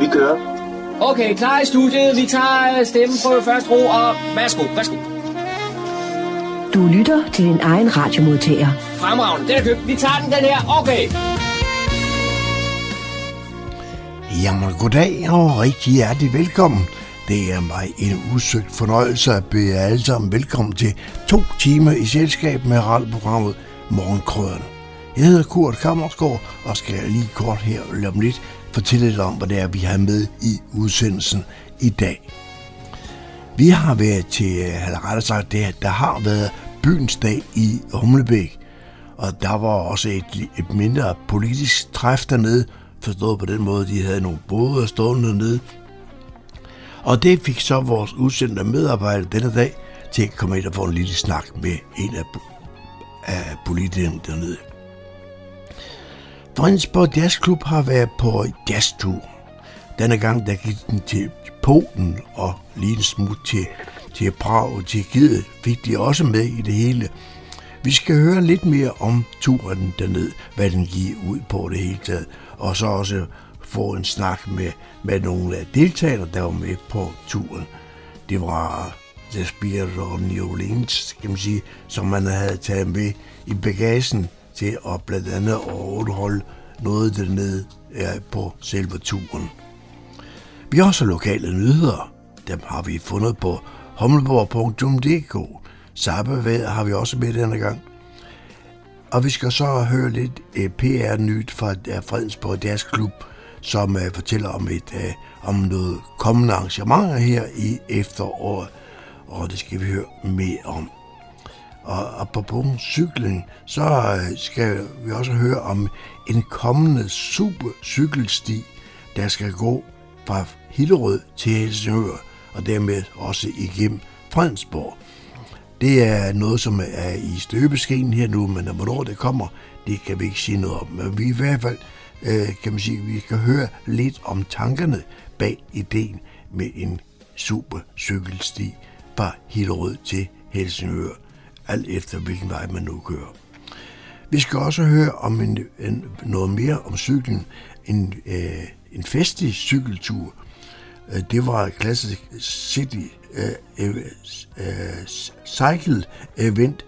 Vi kører. Okay, klar i studiet. Vi tager stemmen på første ro, og værsgo, værsgo. Du lytter til din egen radiomodtager. Fremragende, den er købt. Vi tager den, den her. Okay. Jamen, goddag og rigtig hjertelig velkommen. Det er mig en usøgt fornøjelse at byde jer alle sammen velkommen til to timer i selskab med radioprogrammet Morgenkrøden. Jeg hedder Kurt Kammersgaard og skal lige kort her om lidt fortælle lidt om, hvad det er, vi har med i udsendelsen i dag. Vi har været til, eller rettere sagt, det, der har været byens dag i Humlebæk, og der var også et, et mindre politisk træf dernede, forstået på den måde, de havde nogle både stående dernede. Og det fik så vores udsendte medarbejder denne dag til at komme ind og få en lille snak med en af, af politikerne dernede. Fredensborg Jazzklub har været på jazztur. Denne gang der gik den til Polen og lige en smut til, til Prag og til Gide fik de også med i det hele. Vi skal høre lidt mere om turen derned, hvad den gik ud på det hele taget, og så også få en snak med, med nogle af deltagerne, der var med på turen. Det var The Spirit og New Orleans, kan man sige, som man havde taget med i bagagen til at blandt andet overholde noget dernede på selve turen. Vi har også lokale nyheder. Dem har vi fundet på hommelborg.dk. Sabbeværet har vi også med denne gang. Og vi skal så høre lidt øh, PR-nyt fra Fredensborg Deres Klub, som øh, fortæller om et øh, om noget kommende arrangementer her i efteråret, og det skal vi høre mere om. Og på bogen cykling, så øh, skal vi også høre om en kommende super cykelsti, der skal gå fra Hillerød til Helsingør, og dermed også igennem Fredensborg. Det er noget, som er i støbeskeen her nu, men hvornår det kommer, det kan vi ikke sige noget om. Men vi i hvert fald, øh, kan man sige, vi kan høre lidt om tankerne bag ideen med en super cykelsti fra Hillerød til Helsingør alt efter hvilken vej man nu kører. Vi skal også høre om en, en, noget mere om cyklen. En, øh, en festlig cykeltur. Øh, det var Classic City øh, øh, øh Cycle Event.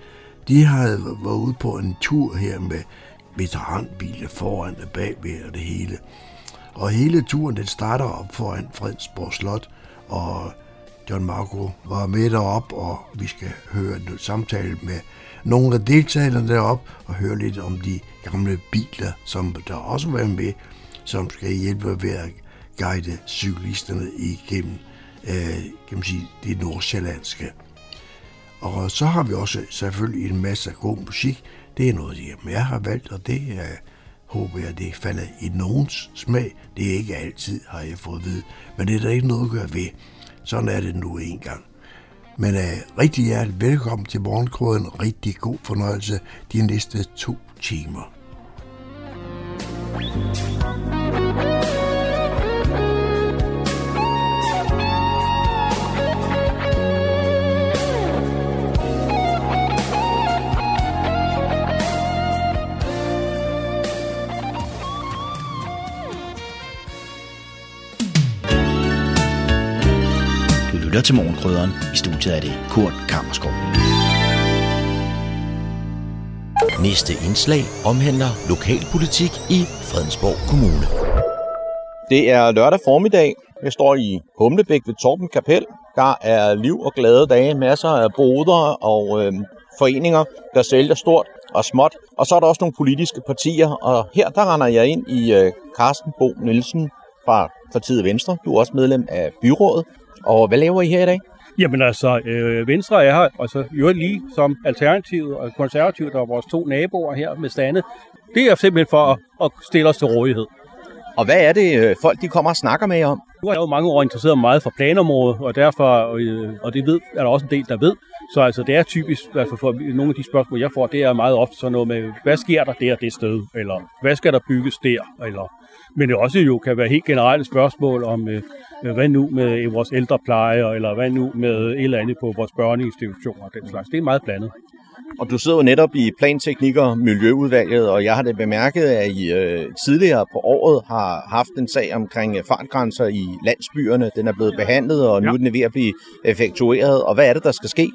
De havde været ude på en tur her med veteranbiler foran og bagved og det hele. Og hele turen den starter op foran Fredensborg Slot, og John Marco var med derop, og vi skal høre en samtale med nogle af deltagerne derop og høre lidt om de gamle biler, som der også var med, som skal hjælpe ved at guide cyklisterne igennem øh, kan man sige, det nordsjællandske. Og så har vi også selvfølgelig en masse god musik. Det er noget, jeg har valgt, og det er, håber jeg, det falder i nogens smag. Det er ikke altid, har jeg fået at vide. Men det er der ikke noget at gøre ved. Sådan er det nu engang. Men uh, rigtig hjertelig velkommen til Morgenkrøden. Rigtig god fornøjelse de næste to timer. Lytter til Morgenkrydderen. I studiet er det Kurt Kammerskov. Næste indslag omhandler lokalpolitik i Fredensborg Kommune. Det er lørdag formiddag. Jeg står i Humlebæk ved Torben Kapel. Der er liv og glade dage, masser af boder og øh, foreninger, der sælger stort og småt. Og så er der også nogle politiske partier, og her der render jeg ind i øh, Carsten Bo Nielsen fra partiet Venstre. Du er også medlem af byrådet. Og hvad laver I her i dag? Jamen altså, øh, Venstre er her, og så jo lige som Alternativet og Konservativt, der er vores to naboer her med stande. Det er simpelthen for at, at stille os til rådighed. Og hvad er det, øh, folk de kommer og snakker med jer om? Nu har jeg jo mange år interesseret meget for planområdet, og derfor, øh, og det ved, er der også en del, der ved. Så altså, det er typisk, i hvert fald for nogle af de spørgsmål, jeg får, det er meget ofte sådan noget med, hvad sker der der det sted? Eller hvad skal der bygges der? Eller, men det også jo kan være helt generelle spørgsmål om, øh, øh hvad nu med øh, vores ældrepleje, eller hvad nu med øh, et eller andet på vores børneinstitutioner og den slags. Det er meget blandet. Og du sidder jo netop i planteknik og miljøudvalget, og jeg har det bemærket, at I øh, tidligere på året har haft en sag omkring øh, fartgrænser i landsbyerne. Den er blevet behandlet, og nu Ja. er den ved at blive effektueret. Og hvad er det, der skal ske?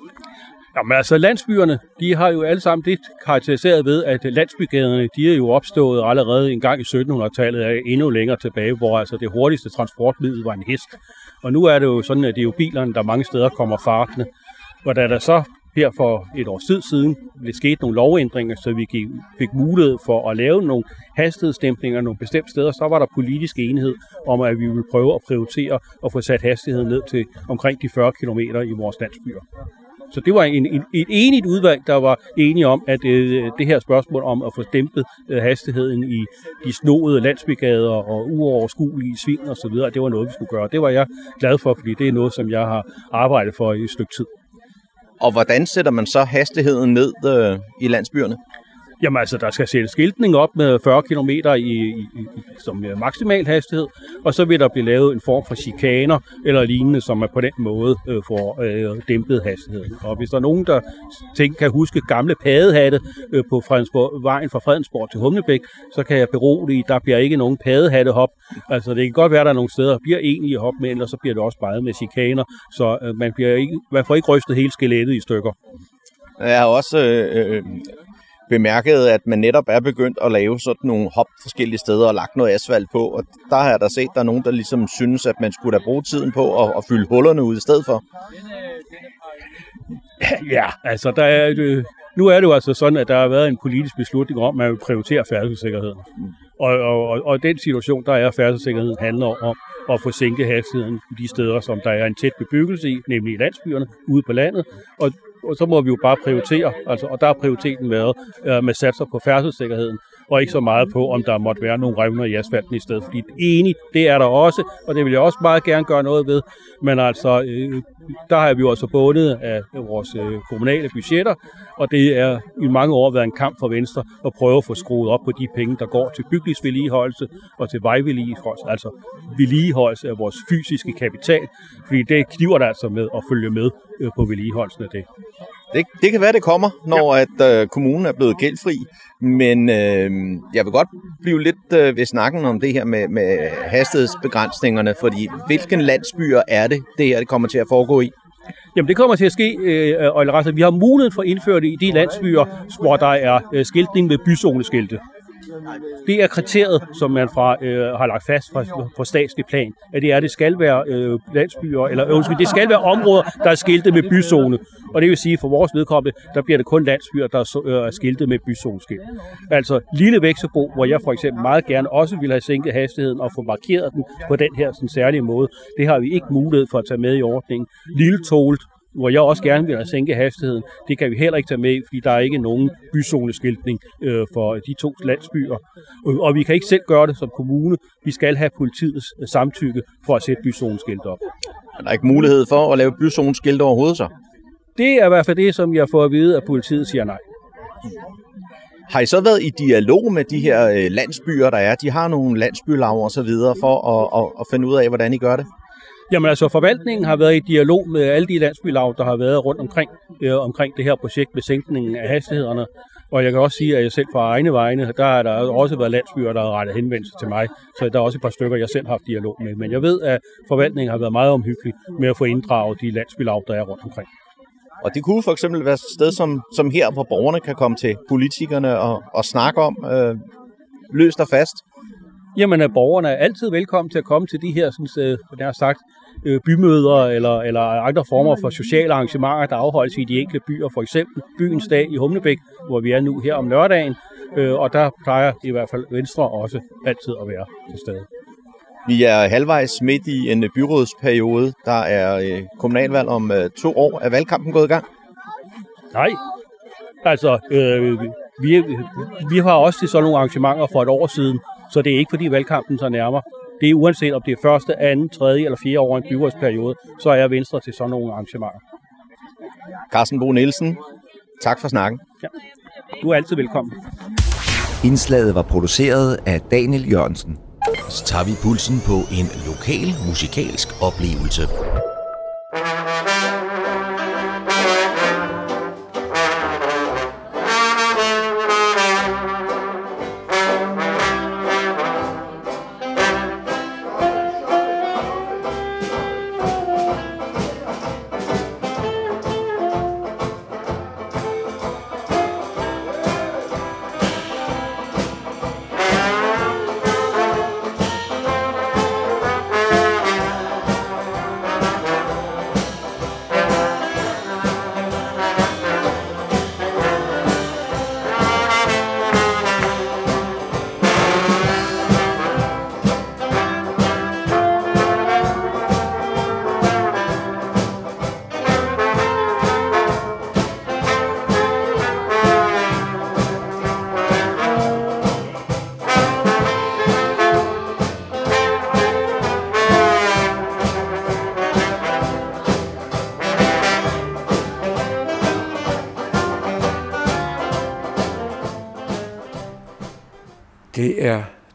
Jamen altså, landsbyerne, de har jo alle sammen det karakteriseret ved, at landsbygaderne, de er jo opstået allerede en gang i 1700-tallet, er endnu længere tilbage, hvor altså det hurtigste transportmiddel var en hest. Og nu er det jo sådan, at det er jo bilerne, der mange steder kommer fartende. Og da der så her for et års tid siden blev skete nogle lovændringer, så vi gik, fik mulighed for at lave nogle hastighedsstemplinger nogle bestemte steder, så var der politisk enighed om, at vi ville prøve at prioritere og få sat hastigheden ned til omkring de 40 km i vores landsbyer. Så det var en, en, et enigt udvalg, der var enige om, at øh, det her spørgsmål om at få dæmpet øh, hastigheden i de snoede landsbygader og uoverskuelige svin og så videre, det var noget, vi skulle gøre. Det var jeg glad for, fordi det er noget, som jeg har arbejdet for i et stykke tid. Og hvordan sætter man så hastigheden ned øh, i landsbyerne? Jamen altså, der skal sættes skiltning op med 40 km i, i, i, som øh, maksimal hastighed, og så vil der blive lavet en form for chikaner eller lignende, som er på den måde øh, får øh, dæmpet hastigheden. Og hvis der er nogen, der tænker, kan huske gamle padehatte øh, på Fredensborg, vejen fra Fredensborg til Humlebæk, så kan jeg berolige, der bliver ikke nogen padehattehop. Altså, det kan godt være, at der er nogle steder, der bliver egentlig hop med, eller så bliver det også bare med chikaner, så øh, man, bliver ikke, man får ikke rystet hele skelettet i stykker. Jeg har også øh, øh bemærket, at man netop er begyndt at lave sådan nogle hop forskellige steder og lagt noget asfalt på. Og der har jeg da set, at der er nogen, der ligesom synes, at man skulle da bruge tiden på at, at fylde hullerne ud i stedet for. Ja, altså, der er, øh, nu er det jo altså sådan, at der har været en politisk beslutning om, at man vil prioritere færdselssikkerheden. Og, og, og, og den situation, der er færdselssikkerheden, handler om at få sænket hastigheden de steder, som der er en tæt bebyggelse i, nemlig i landsbyerne, ude på landet. Og så må vi jo bare prioritere, altså, og der har prioriteten været øh, med satser på færdselssikkerheden, og ikke så meget på, om der måtte være nogle revner i asfalten i stedet. Fordi enig, det er der også, og det vil jeg også meget gerne gøre noget ved. Men altså, øh, der har vi jo altså bundet af vores øh, kommunale budgetter, og det er i mange år været en kamp for Venstre at prøve at få skruet op på de penge, der går til bygningsvedligeholdelse og til vejvedligeholdelse, altså vedligeholdelse af vores fysiske kapital, fordi det kniver der altså med at følge med øh, på vedligeholdelsen af det. Det, det kan være, det kommer, når ja. at øh, kommunen er blevet gældfri. Men øh, jeg vil godt blive lidt øh, ved snakken om det her med, med hastighedsbegrænsningerne, fordi hvilken landsbyer er det, det her det kommer til at foregå i? Jamen det kommer til at ske, øh, og eller rettere, vi har mulighed for at indføre det i de landsbyer, hvor der er øh, skiltning med byzoneskilte. Det er kriteriet, som man fra, øh, har lagt fast fra, på statslig plan, at det er, det skal være øh, landsbyer, eller øh, det skal være områder, der er skiltet med byzone. Og det vil sige, for vores vedkommende, der bliver det kun landsbyer, der er, øh, er skiltet med byzoneskilt. Altså Lille Væksebo, hvor jeg for eksempel meget gerne også ville have sænket hastigheden og få markeret den på den her sådan, særlige måde, det har vi ikke mulighed for at tage med i ordningen. Lille Tolt, hvor jeg også gerne vil have sænke hastigheden, det kan vi heller ikke tage med, fordi der er ikke nogen byzoneskiltning øh, for de to landsbyer. Og, og vi kan ikke selv gøre det som kommune. Vi skal have politiets øh, samtykke for at sætte byzoneskilt op. Er der ikke mulighed for at lave byzoneskilte overhovedet så? Det er i hvert fald det, som jeg får at vide, at politiet siger nej. Har I så været i dialog med de her øh, landsbyer, der er? De har nogle landsbylav og så videre for at, at, at finde ud af, hvordan I gør det? Jamen altså, forvaltningen har været i dialog med alle de landsbylag, der har været rundt omkring, øh, omkring det her projekt med sænkningen af hastighederne. Og jeg kan også sige, at jeg selv fra egne vegne, der har der også været landsbyer, der har rettet henvendelse til mig. Så der er også et par stykker, jeg selv har haft dialog med. Men jeg ved, at forvaltningen har været meget omhyggelig med at få inddraget de landsbylag, der er rundt omkring. Og det kunne for eksempel være et sted som, som her, hvor borgerne kan komme til politikerne og, og snakke om øh, løst og fast. Jamen, at borgerne er altid velkommen til at komme til de her, sådan, øh, har sagt, øh, bymøder eller, eller andre former for sociale arrangementer, der afholdes i de enkelte byer. For eksempel byens dag i Humlebæk, hvor vi er nu her om lørdagen. Øh, og der plejer i hvert fald Venstre også altid at være til stede. Vi er halvvejs midt i en byrådsperiode. Der er øh, kommunalvalg om øh, to år. Er valgkampen gået i gang? Nej, altså, øh, vi, vi har også til sådan nogle arrangementer for et år siden, så det er ikke fordi valgkampen så nærmer. Det er uanset om det er første, anden, tredje eller fjerde år i en byrådsperiode, så er Venstre til sådan nogle arrangementer. Carsten Bo Nielsen, tak for snakken. Du er altid velkommen. Indslaget var produceret af Daniel Jørgensen. Så tager vi pulsen på en lokal musikalsk oplevelse.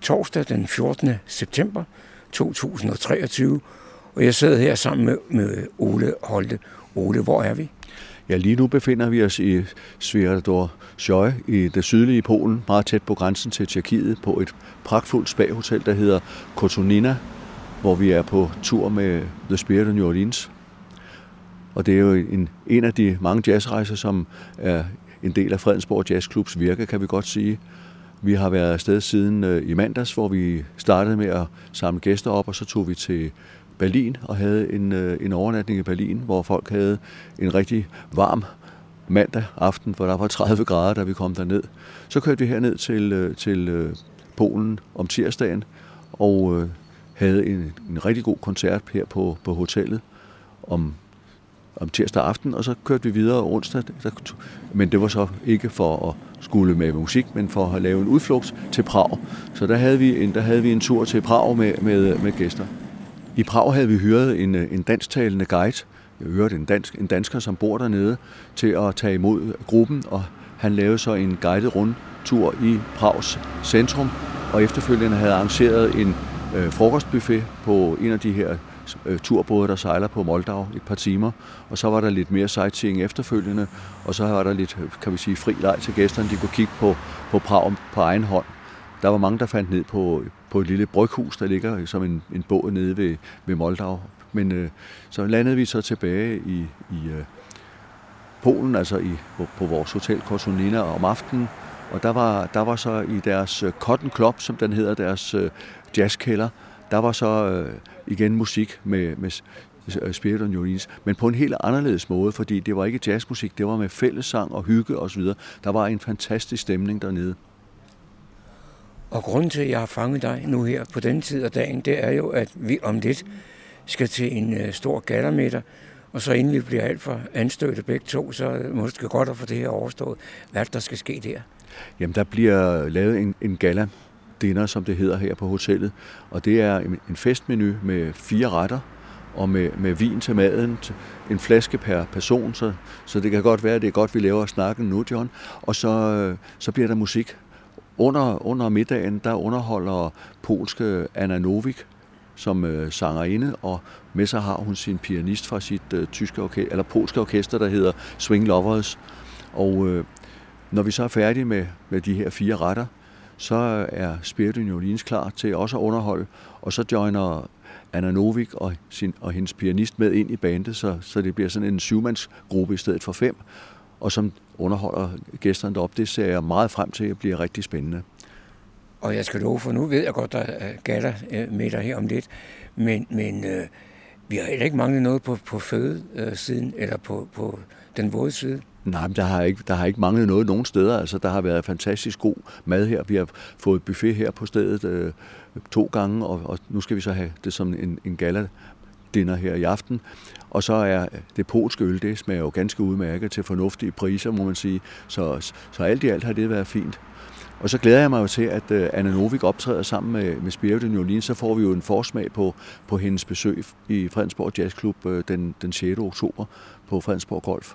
Torsdag den 14. september 2023, og jeg sidder her sammen med, med Ole Holte. Ole, hvor er vi? Ja, lige nu befinder vi os i Sverdor Sjøj i det sydlige Polen, meget tæt på grænsen til Tjekkiet, på et pragtfuldt spa-hotel, der hedder Kotonina, hvor vi er på tur med The Spirit of New Orleans. Og det er jo en, en af de mange jazzrejser, som er en del af Fredensborg Jazzklubs virke, kan vi godt sige. Vi har været afsted siden øh, i mandags, hvor vi startede med at samle gæster op, og så tog vi til Berlin og havde en, øh, en overnatning i Berlin, hvor folk havde en rigtig varm mandag aften, hvor der var 30 grader, da vi kom derned. Så kørte vi herned til, øh, til øh, Polen om tirsdagen, og øh, havde en, en rigtig god koncert her på, på hotellet om om tirsdag aften, og så kørte vi videre onsdag. Men det var så ikke for at skulle med musik, men for at lave en udflugt til Prag. Så der havde vi en, der havde vi en tur til Prag med, med, med gæster. I Prag havde vi hyret en, en dansktalende guide, jeg hørte en, dansk, en dansker, som bor dernede, til at tage imod gruppen, og han lavede så en guided rundtur i Prags centrum, og efterfølgende havde arrangeret en øh, frokostbuffet på en af de her øh, turbåde, der sejler på Moldau et par timer, og så var der lidt mere sightseeing efterfølgende, og så var der lidt, øh, kan vi sige, fri leg til gæsterne, de kunne kigge på, på Prag på egen hånd. Der var mange, der fandt ned på, på et lille bryghus, der ligger som en, en båd nede ved, ved Moldau. Men øh, så landede vi så tilbage i, i øh, Polen, altså i, på, på vores hotel Korsunina om aftenen, og der var, der var så i deres øh, Cotton Club, som den hedder, deres øh, jazzkælder, der var så øh, igen musik med, med Spirit of New Orleans, men på en helt anderledes måde, fordi det var ikke jazzmusik, det var med fællessang og hygge osv. Der var en fantastisk stemning dernede. Og grunden til, at jeg har fanget dig nu her på den tid af dagen, det er jo, at vi om lidt skal til en uh, stor gallermiddag, og så inden vi bliver alt for anstøtte begge to, så må det godt at få det her overstået. Hvad er det, der skal ske der? Jamen, der bliver lavet en, en gala dinner, som det hedder her på hotellet. Og det er en festmenu med fire retter, og med, med vin til maden, en flaske per person, så, så det kan godt være, at det er godt, vi laver snakken nu, John. Og så, så bliver der musik. Under, under middagen, der underholder polske Anna Novik, som øh, sangerinde, og med sig har hun sin pianist fra sit øh, tyske orkester, eller polske orkester, der hedder Swing Lovers. Og øh, når vi så er færdige med, med de her fire retter, så er Spirit New Orleans klar til også at underholde, og så joiner Anna Novik og, sin, og hendes pianist med ind i bandet, så, så det bliver sådan en syvmandsgruppe i stedet for fem, og som underholder gæsterne deroppe. Det ser jeg meget frem til at blive rigtig spændende. Og jeg skal love, for nu ved jeg godt, der er gatter øh, med dig her om lidt, men, men øh, vi har heller ikke manglet noget på, på fødesiden, øh, eller på, på den våde side. Nej, men der har, ikke, der har ikke manglet noget nogen steder. Altså, der har været fantastisk god mad her. Vi har fået buffet her på stedet øh, to gange, og, og nu skal vi så have det som en, en gala dinner her i aften. Og så er det polske øl, det smager jo ganske udmærket til fornuftige priser, må man sige. Så, så alt i alt har det været fint. Og så glæder jeg mig jo til, at uh, Anna Novik optræder sammen med, med Spirit New Orleans. Så får vi jo en forsmag på, på hendes besøg i Fredensborg Jazzklub Club den, den 6. oktober på Fredensborg Golf.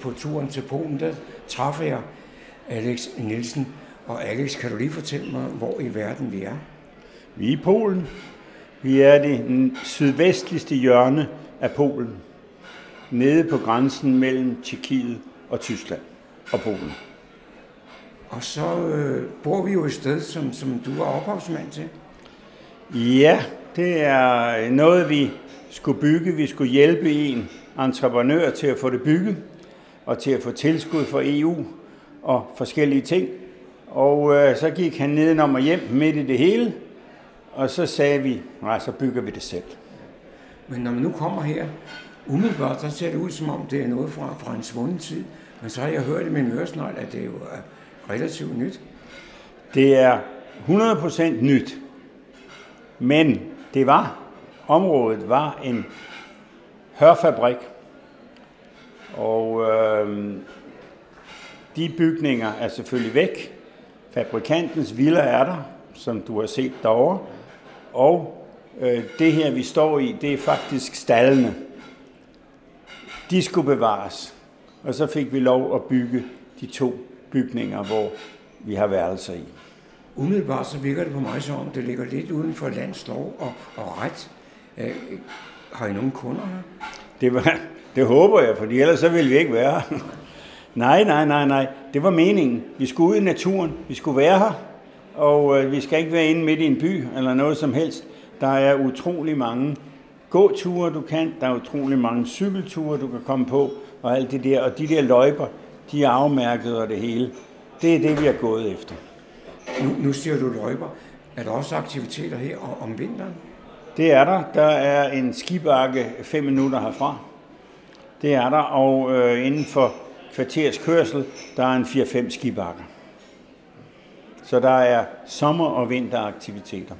På, turen til Polen, der træffer jeg Alex Nielsen. Og Alex, kan du lige fortælle mig, hvor i verden vi er? Vi er i Polen. Vi er det sydvestligste hjørne af Polen. Nede på grænsen mellem Tjekkiet og Tyskland og Polen. Og så øh, bor vi jo et sted, som, som du er ophavsmand til. Ja, det er noget, vi skulle bygge. Vi skulle hjælpe en entreprenør til at få det bygget, og til at få tilskud fra EU og forskellige ting. Og øh, så gik han nedenom og hjem midt i det hele, og så sagde vi, nej, så bygger vi det selv. Men når man nu kommer her, umiddelbart, så ser det ud som om, det er noget fra, fra en svunden tid. Men så har jeg hørt i min øresnegl, at det jo er relativt nyt. Det er 100% nyt. Men det var, området var en hørfabrik. Og øh, de bygninger er selvfølgelig væk. Fabrikantens villa er der, som du har set derovre. Og øh, det her, vi står i, det er faktisk stallene. De skulle bevares. Og så fik vi lov at bygge de to bygninger, hvor vi har værelser i. Umiddelbart så virker det på mig som om, det ligger lidt uden for landslov og, og ret. Øh, har I nogen kunder her? Det, var, det håber jeg, for ellers så ville vi ikke være her. nej, nej, nej, nej. Det var meningen. Vi skulle ud i naturen. Vi skulle være her. Og øh, vi skal ikke være inde midt i en by eller noget som helst. Der er utrolig mange gåture, du kan. Der er utrolig mange cykelture, du kan komme på. Og alt det der. Og de der løjper, de er afmærket og det hele. Det er det, vi har gået efter. Nu, nu siger du løjper. Er der også aktiviteter her om vinteren? Det er der. Der er en skibakke 5 minutter herfra. Det er der, og øh, inden for kvarters kørsel, der er en 4-5 skibakker. Så der er sommer- og vinteraktiviteter.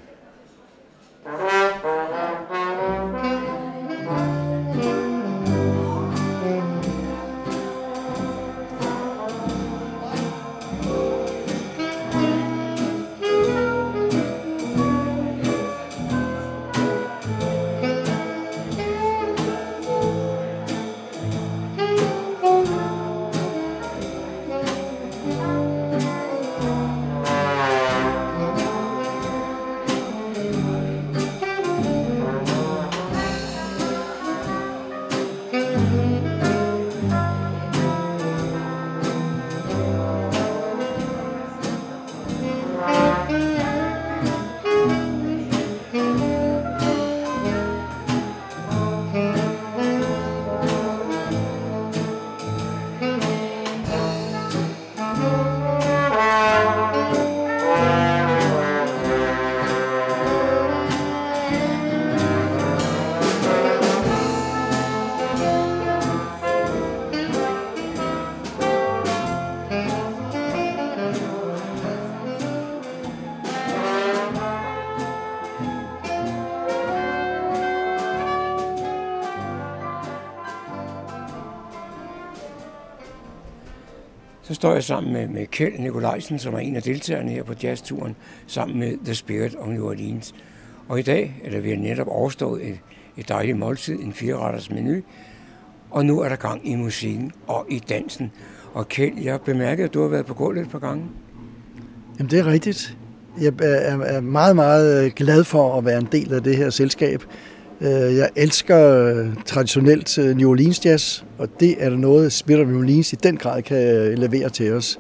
Står jeg sammen med, med Kjeld Nikolajsen, som er en af deltagerne her på jazzturen, sammen med The Spirit of New Orleans. Og i dag, eller vi har netop overstået et, et dejligt måltid, en fireretters menu, og nu er der gang i musikken og i dansen. Og Kjeld, jeg har bemærket, at du har været på gulvet et par gange. Jamen, det er rigtigt. Jeg er meget, meget øh, glad for at være en del af det her selskab. Øh, jeg elsker øh, traditionelt øh, New Orleans jazz, og det er der noget, of New Orleans i den grad kan levere til os.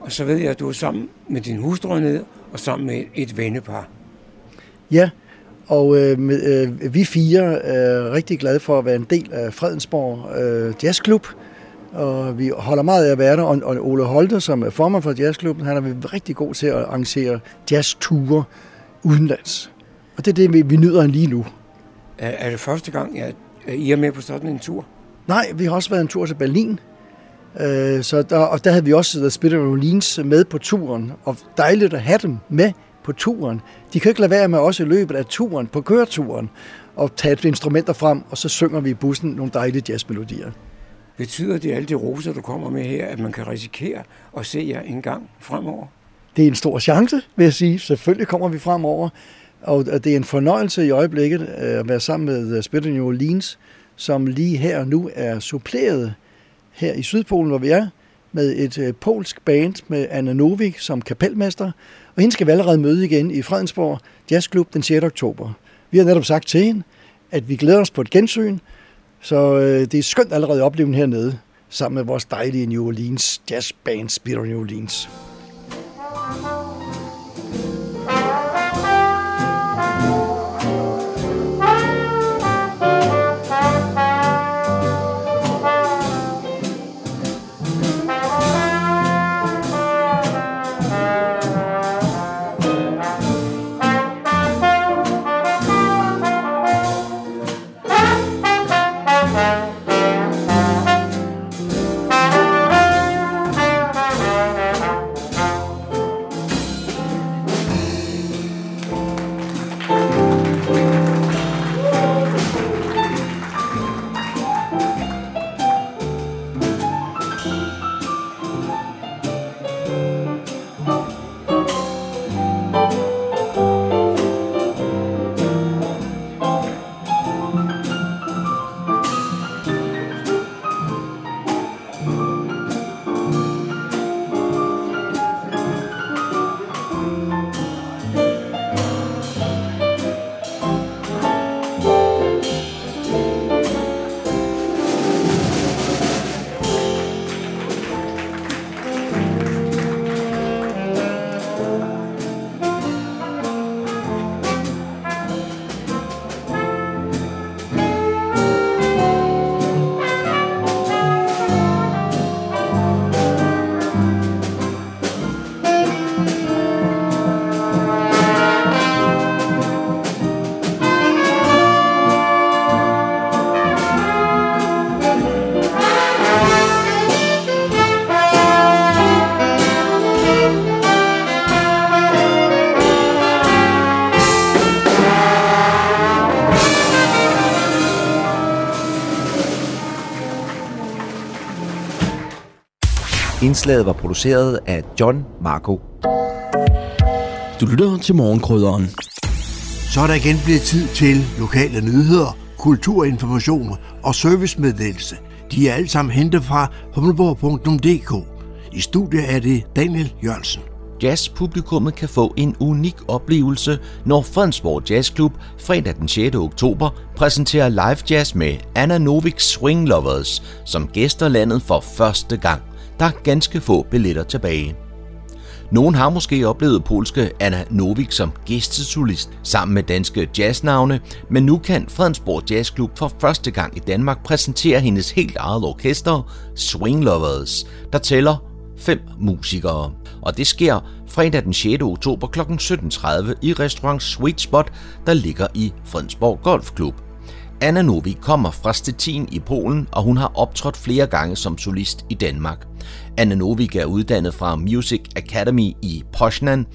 Og så ved jeg, at du er sammen med din hustru nede, og sammen med et vennepar. Ja, og øh, øh, vi fire er rigtig glade for at være en del af Fredensborg øh, Jazzklub, og vi holder meget af at være der, og, og Ole Holte, som er formand for jazzklubben, han er rigtig god til at arrangere jazzture udenlands. Og det er det, vi, nyder lige nu. Er, er det første gang, at I er med på sådan en tur? Nej, vi har også været en tur til Berlin. Øh, så der, og der havde vi også The Spirit of Orleans med på turen. Og dejligt at have dem med på turen. De kan ikke lade være med også i løbet af turen, på køreturen, og tage instrumenter frem, og så synger vi i bussen nogle dejlige jazzmelodier. Betyder det alle de roser, du kommer med her, at man kan risikere at se jer en gang fremover? Det er en stor chance, vil jeg sige. Selvfølgelig kommer vi fremover. Og det er en fornøjelse i øjeblikket øh, at være sammen med øh, Spirit New Orleans, som lige her og nu er suppleret her i Sydpolen, hvor vi er, med et øh, polsk band med Anna Novik som kapelmester, og hende skal vi allerede møde igen i Fredensborg Jazzklub den 6. oktober. Vi har netop sagt til hende, at vi glæder os på et gensyn, så det er skønt allerede at opleve den hernede, sammen med vores dejlige New Orleans jazzband Spirit New Orleans. Indslaget var produceret af John Marco. Du lytter til morgenkrydderen. Så er der igen blevet tid til lokale nyheder, kulturinformation og servicemeddelelse. De er alle sammen hentet fra humleborg.dk. I studiet er det Daniel Jørgensen. Jazzpublikummet kan få en unik oplevelse, når Fredensborg Jazzklub fredag den 6. oktober præsenterer live jazz med Anna Novik Swing Lovers som gæster landet for første gang. Der er ganske få billetter tilbage. Nogen har måske oplevet polske Anna Novik som gæstesolist sammen med danske jazznavne, men nu kan Fredensborg Jazzklub for første gang i Danmark præsentere hendes helt eget orkester, Swing Lovers, der tæller fem musikere. Og det sker fredag den 6. oktober kl. 17.30 i restaurant Sweet Spot, der ligger i Fredensborg Golfklub. Anna Novi kommer fra Stettin i Polen, og hun har optrådt flere gange som solist i Danmark. Anna Novik er uddannet fra Music Academy i Poznan.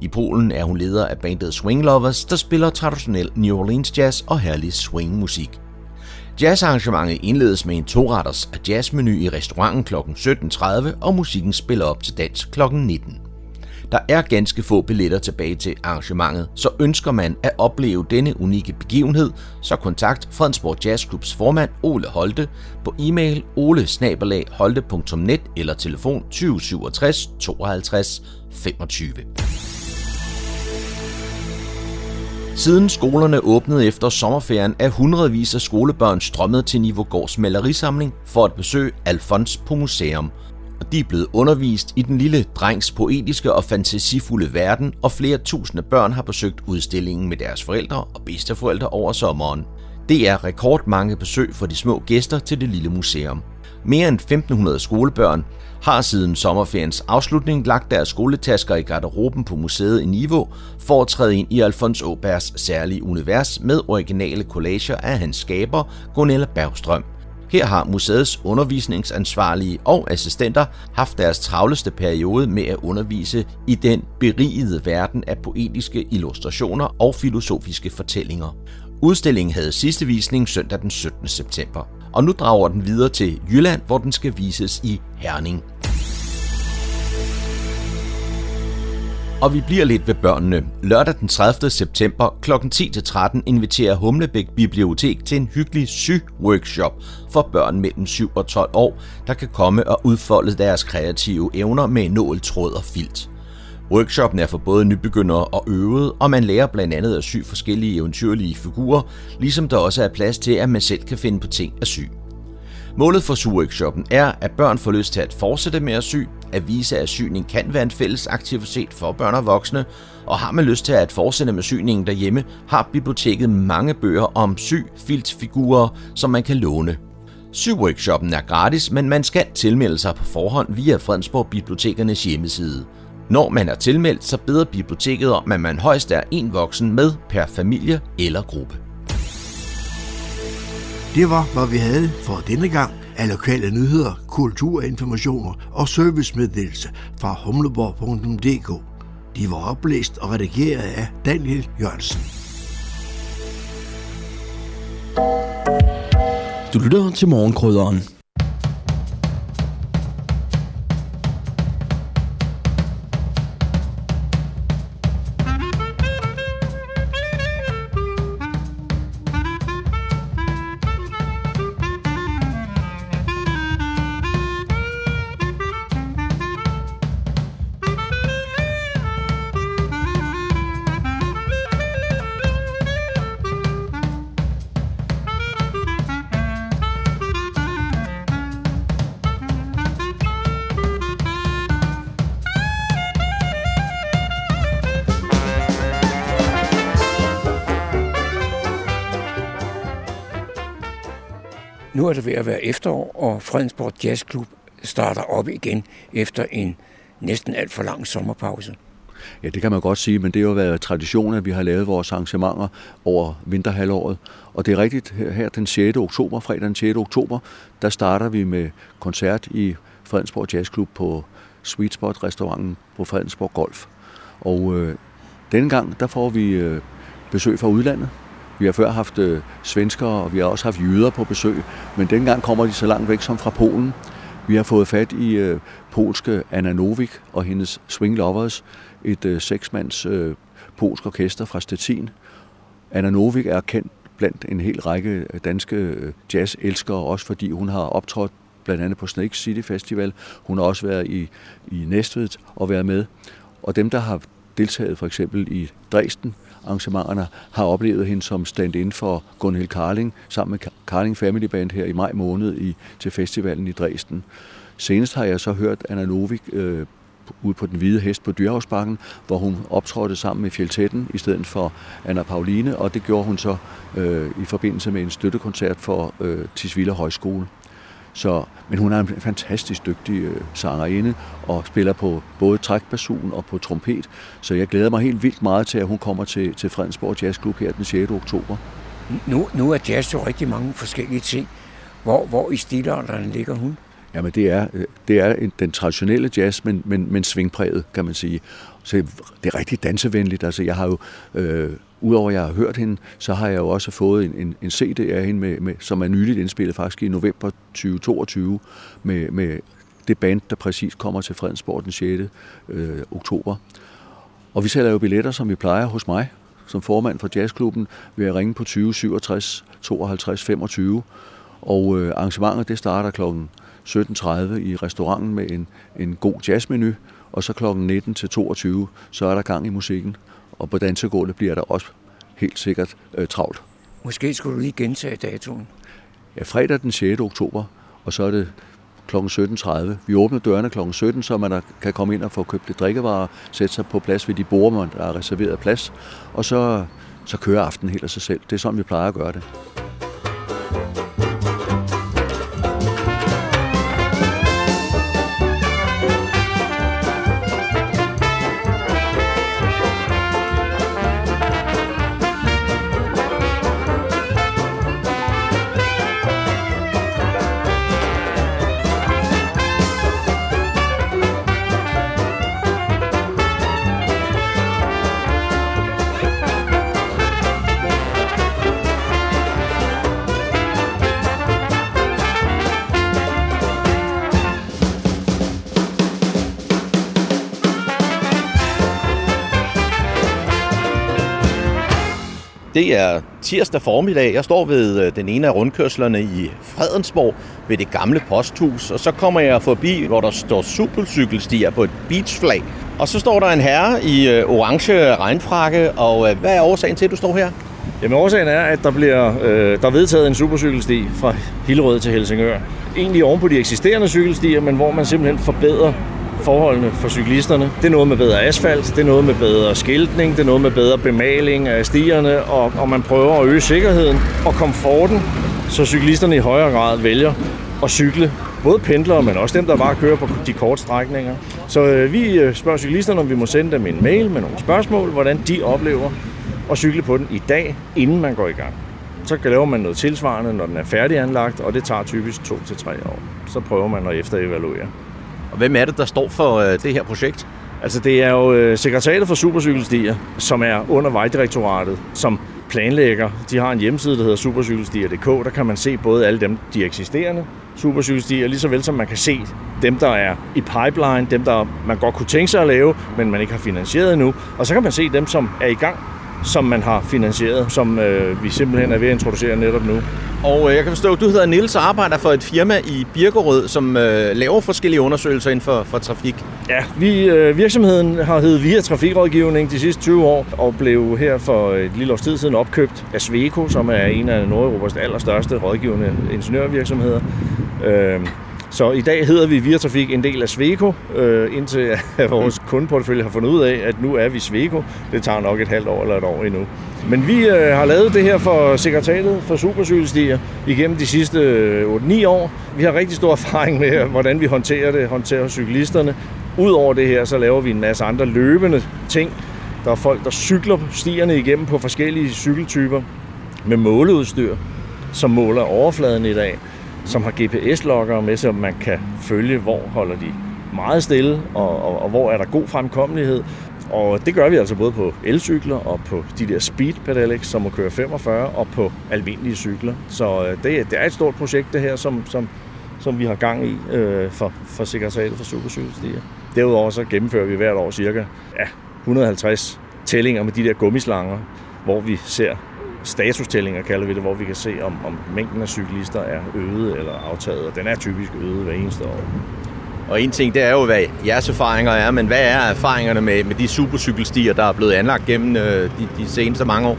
I Polen er hun leder af bandet Swing Lovers, der spiller traditionel New Orleans jazz og herlig swingmusik. Jazzarrangementet indledes med en toretters jazzmenu i restauranten kl. 17.30, og musikken spiller op til dans kl. 19. Der er ganske få billetter tilbage til arrangementet, så ønsker man at opleve denne unikke begivenhed, så kontakt Fredensborg Jazzklubs formand Ole Holte på e-mail ole eller telefon 2067 52 25. Siden skolerne åbnede efter sommerferien, er hundredvis af skolebørn strømmet til Nivogårds malerisamling for at besøge Alfons på museum. Og de er blevet undervist i den lille drengs poetiske og fantasifulde verden, og flere tusinde børn har besøgt udstillingen med deres forældre og bedsteforældre over sommeren. Det er rekordmange besøg for de små gæster til det lille museum. Mere end 1500 skolebørn har siden sommerferiens afslutning lagt deres skoletasker i garderoben på museet i Niveau for at træde ind i Alfons Åbergs særlige univers med originale collager af hans skaber, Gunilla Bergstrøm. Her har museets undervisningsansvarlige og assistenter haft deres travleste periode med at undervise i den berigede verden af poetiske illustrationer og filosofiske fortællinger. Udstillingen havde sidste visning søndag den 17. september og nu drager den videre til Jylland, hvor den skal vises i Herning. Og vi bliver lidt ved børnene. Lørdag den 30. september kl. 10-13 inviterer Humlebæk Bibliotek til en hyggelig sy-workshop for børn mellem 7 og 12 år, der kan komme og udfolde deres kreative evner med nål, tråd og filt. Workshoppen er for både nybegyndere og øvede, og man lærer blandt andet at sy forskellige eventyrlige figurer, ligesom der også er plads til, at man selv kan finde på ting at sy. Målet for syworkshoppen er, at børn får lyst til at fortsætte med at sy, at vise, at syning kan være en fælles aktivitet for børn og voksne, og har man lyst til at fortsætte med syningen derhjemme, har biblioteket mange bøger om sy, filtfigurer, som man kan låne. Syworkshoppen er gratis, men man skal tilmelde sig på forhånd via Fredensborg Bibliotekernes hjemmeside. Når man er tilmeldt, så beder biblioteket om, at man højst er en voksen med per familie eller gruppe. Det var, hvad vi havde for denne gang af lokale nyheder, kulturinformationer og servicemeddelelse fra humleborg.dk. De var oplæst og redigeret af Daniel Jørgensen. Du lytter til morgenkrydderen. Være efterår, og Fredensborg Jazzklub starter op igen efter en næsten alt for lang sommerpause. Ja, det kan man godt sige, men det har jo været tradition, at vi har lavet vores arrangementer over vinterhalvåret. Og det er rigtigt, her den 6. oktober, fredag den 6. oktober, der starter vi med koncert i Fredensborg Jazzklub på Sweet Spot restauranten på Fredensborg Golf. Og øh, denne gang, der får vi øh, besøg fra udlandet. Vi har før haft øh, svenskere, og vi har også haft jøder på besøg, men dengang kommer de så langt væk som fra Polen. Vi har fået fat i øh, polske Anna Novik og hendes Swing Lovers, et øh, seksmands øh, polsk orkester fra Stettin. Anna Novik er kendt blandt en hel række danske øh, også fordi hun har optrådt blandt andet på Snake City Festival. Hun har også været i, i Næstved og været med. Og dem, der har deltaget for eksempel i Dresden, arrangementerne, har oplevet hende som stand-in for Gunhild Karling, sammen med Karling Family Band her i maj måned i, til festivalen i Dresden. Senest har jeg så hørt Anna Novik øh, ude på den hvide hest på Dyrhavsbakken, hvor hun optrådte sammen med Fjeltetten i stedet for Anna Pauline, og det gjorde hun så øh, i forbindelse med en støttekoncert for øh, Tisvilde Højskole. Så, men hun er en fantastisk dygtig øh, sangerinde og spiller på både trækbasun og på trompet. Så jeg glæder mig helt vildt meget til, at hun kommer til, til Fredensborg Jazzklub her den 6. oktober. Nu, nu er jazz jo rigtig mange forskellige ting. Hvor, hvor i stilarterne ligger hun? Jamen det er, øh, det er den traditionelle jazz, men, men, men svingpræget, kan man sige. Så det er rigtig dansevenligt. Altså jeg har jo øh, Udover at jeg har hørt hende, så har jeg jo også fået en, en, en CD af hende, med, med, som er nyligt indspillet faktisk i november 2022, med, med det band, der præcis kommer til Fredensborg den 6. Øh, oktober. Og vi sælger jo billetter, som vi plejer hos mig, som formand for jazzklubben, ved at ringe på 20 67 52 25. Og øh, arrangementet det starter kl. 17.30 i restauranten med en, en god jazzmenu, og så kl. 19 til 22, så er der gang i musikken og på dansegulvet bliver der også helt sikkert øh, travlt. Måske skulle du lige gentage datoen. Ja, fredag den 6. oktober, og så er det kl. 17.30. Vi åbner dørene kl. 17, så man kan komme ind og få købt lidt drikkevarer, sætte sig på plads ved de borde, der er reserveret plads, og så, så kører aftenen helt af sig selv. Det er sådan, vi plejer at gøre det. Det er tirsdag formiddag. Jeg står ved øh, den ene af rundkørslerne i Fredensborg ved det gamle posthus, og så kommer jeg forbi, hvor der står supercykelstier på et beachflag. Og så står der en herre i øh, orange regnfrakke, og øh, hvad er årsagen til, at du står her? Jamen årsagen er, at der bliver øh, der er vedtaget en supercykelsti fra Hillerød til Helsingør. Egentlig oven på de eksisterende cykelstier, men hvor man simpelthen forbedrer forholdene for cyklisterne. Det er noget med bedre asfalt, det er noget med bedre skiltning, det er noget med bedre bemaling af stierne, og, og man prøver at øge sikkerheden og komforten, så cyklisterne i højere grad vælger at cykle. Både pendlere, men også dem, der bare kører på de korte strækninger. Så øh, vi øh, spørger cyklisterne, om vi må sende dem en mail med nogle spørgsmål, hvordan de oplever at cykle på den i dag, inden man går i gang. Så laver man noget tilsvarende, når den er færdiganlagt, og det tager typisk to til tre år. Så prøver man at efterevaluere. Og hvem er det, der står for øh, det her projekt? Altså det er jo øh, sekretariatet for supercykelstier, som er under Vejdirektoratet, som planlægger. De har en hjemmeside, der hedder supercykelstier.dk. Der kan man se både alle dem, de eksisterende supercykelstier, lige så vel som man kan se dem, der er i pipeline, dem, der man godt kunne tænke sig at lave, men man ikke har finansieret endnu. Og så kan man se dem, som er i gang som man har finansieret, som øh, vi simpelthen er ved at introducere netop nu. Og øh, jeg kan forstå, at du hedder Nils og arbejder for et firma i Birkerød, som øh, laver forskellige undersøgelser inden for, for trafik. Ja, vi, øh, virksomheden har heddet Via Trafikrådgivning de sidste 20 år, og blev her for et lille års tid siden opkøbt af Sweco, som er en af Nordeuropas allerstørste rådgivende ingeniørvirksomheder. Øh, så i dag hedder vi Via Trafik en del af Sveko, øh, indtil at vores kundeportefølje har fundet ud af, at nu er vi Sveko. Det tager nok et halvt år eller et år endnu. Men vi øh, har lavet det her for sekretariatet for supercykelstier igennem de sidste øh, 8-9 år. Vi har rigtig stor erfaring med, hvordan vi håndterer det, håndterer cyklisterne. Udover det her, så laver vi en masse andre løbende ting. Der er folk, der cykler stierne igennem på forskellige cykeltyper med måleudstyr, som måler overfladen i dag som har GPS-loggere med, så man kan følge, hvor holder de meget stille, og, og, og hvor er der god fremkommelighed. Og det gør vi altså både på elcykler og på de der speed pedelecs, som må køre 45, og på almindelige cykler. Så øh, det, det er et stort projekt, det her, som, som, som vi har gang i øh, for, for sekretariatet for supercykelstier. Derudover så gennemfører vi hvert år cirka ja, 150 tællinger med de der gummislanger, hvor vi ser statustællinger, kalder vi det, hvor vi kan se, om, om mængden af cyklister er øget eller aftaget, og den er typisk øget hver eneste år. Og en ting, det er jo, hvad jeres erfaringer er, men hvad er erfaringerne med, med de supercykelstier, der er blevet anlagt gennem øh, de, de seneste mange år?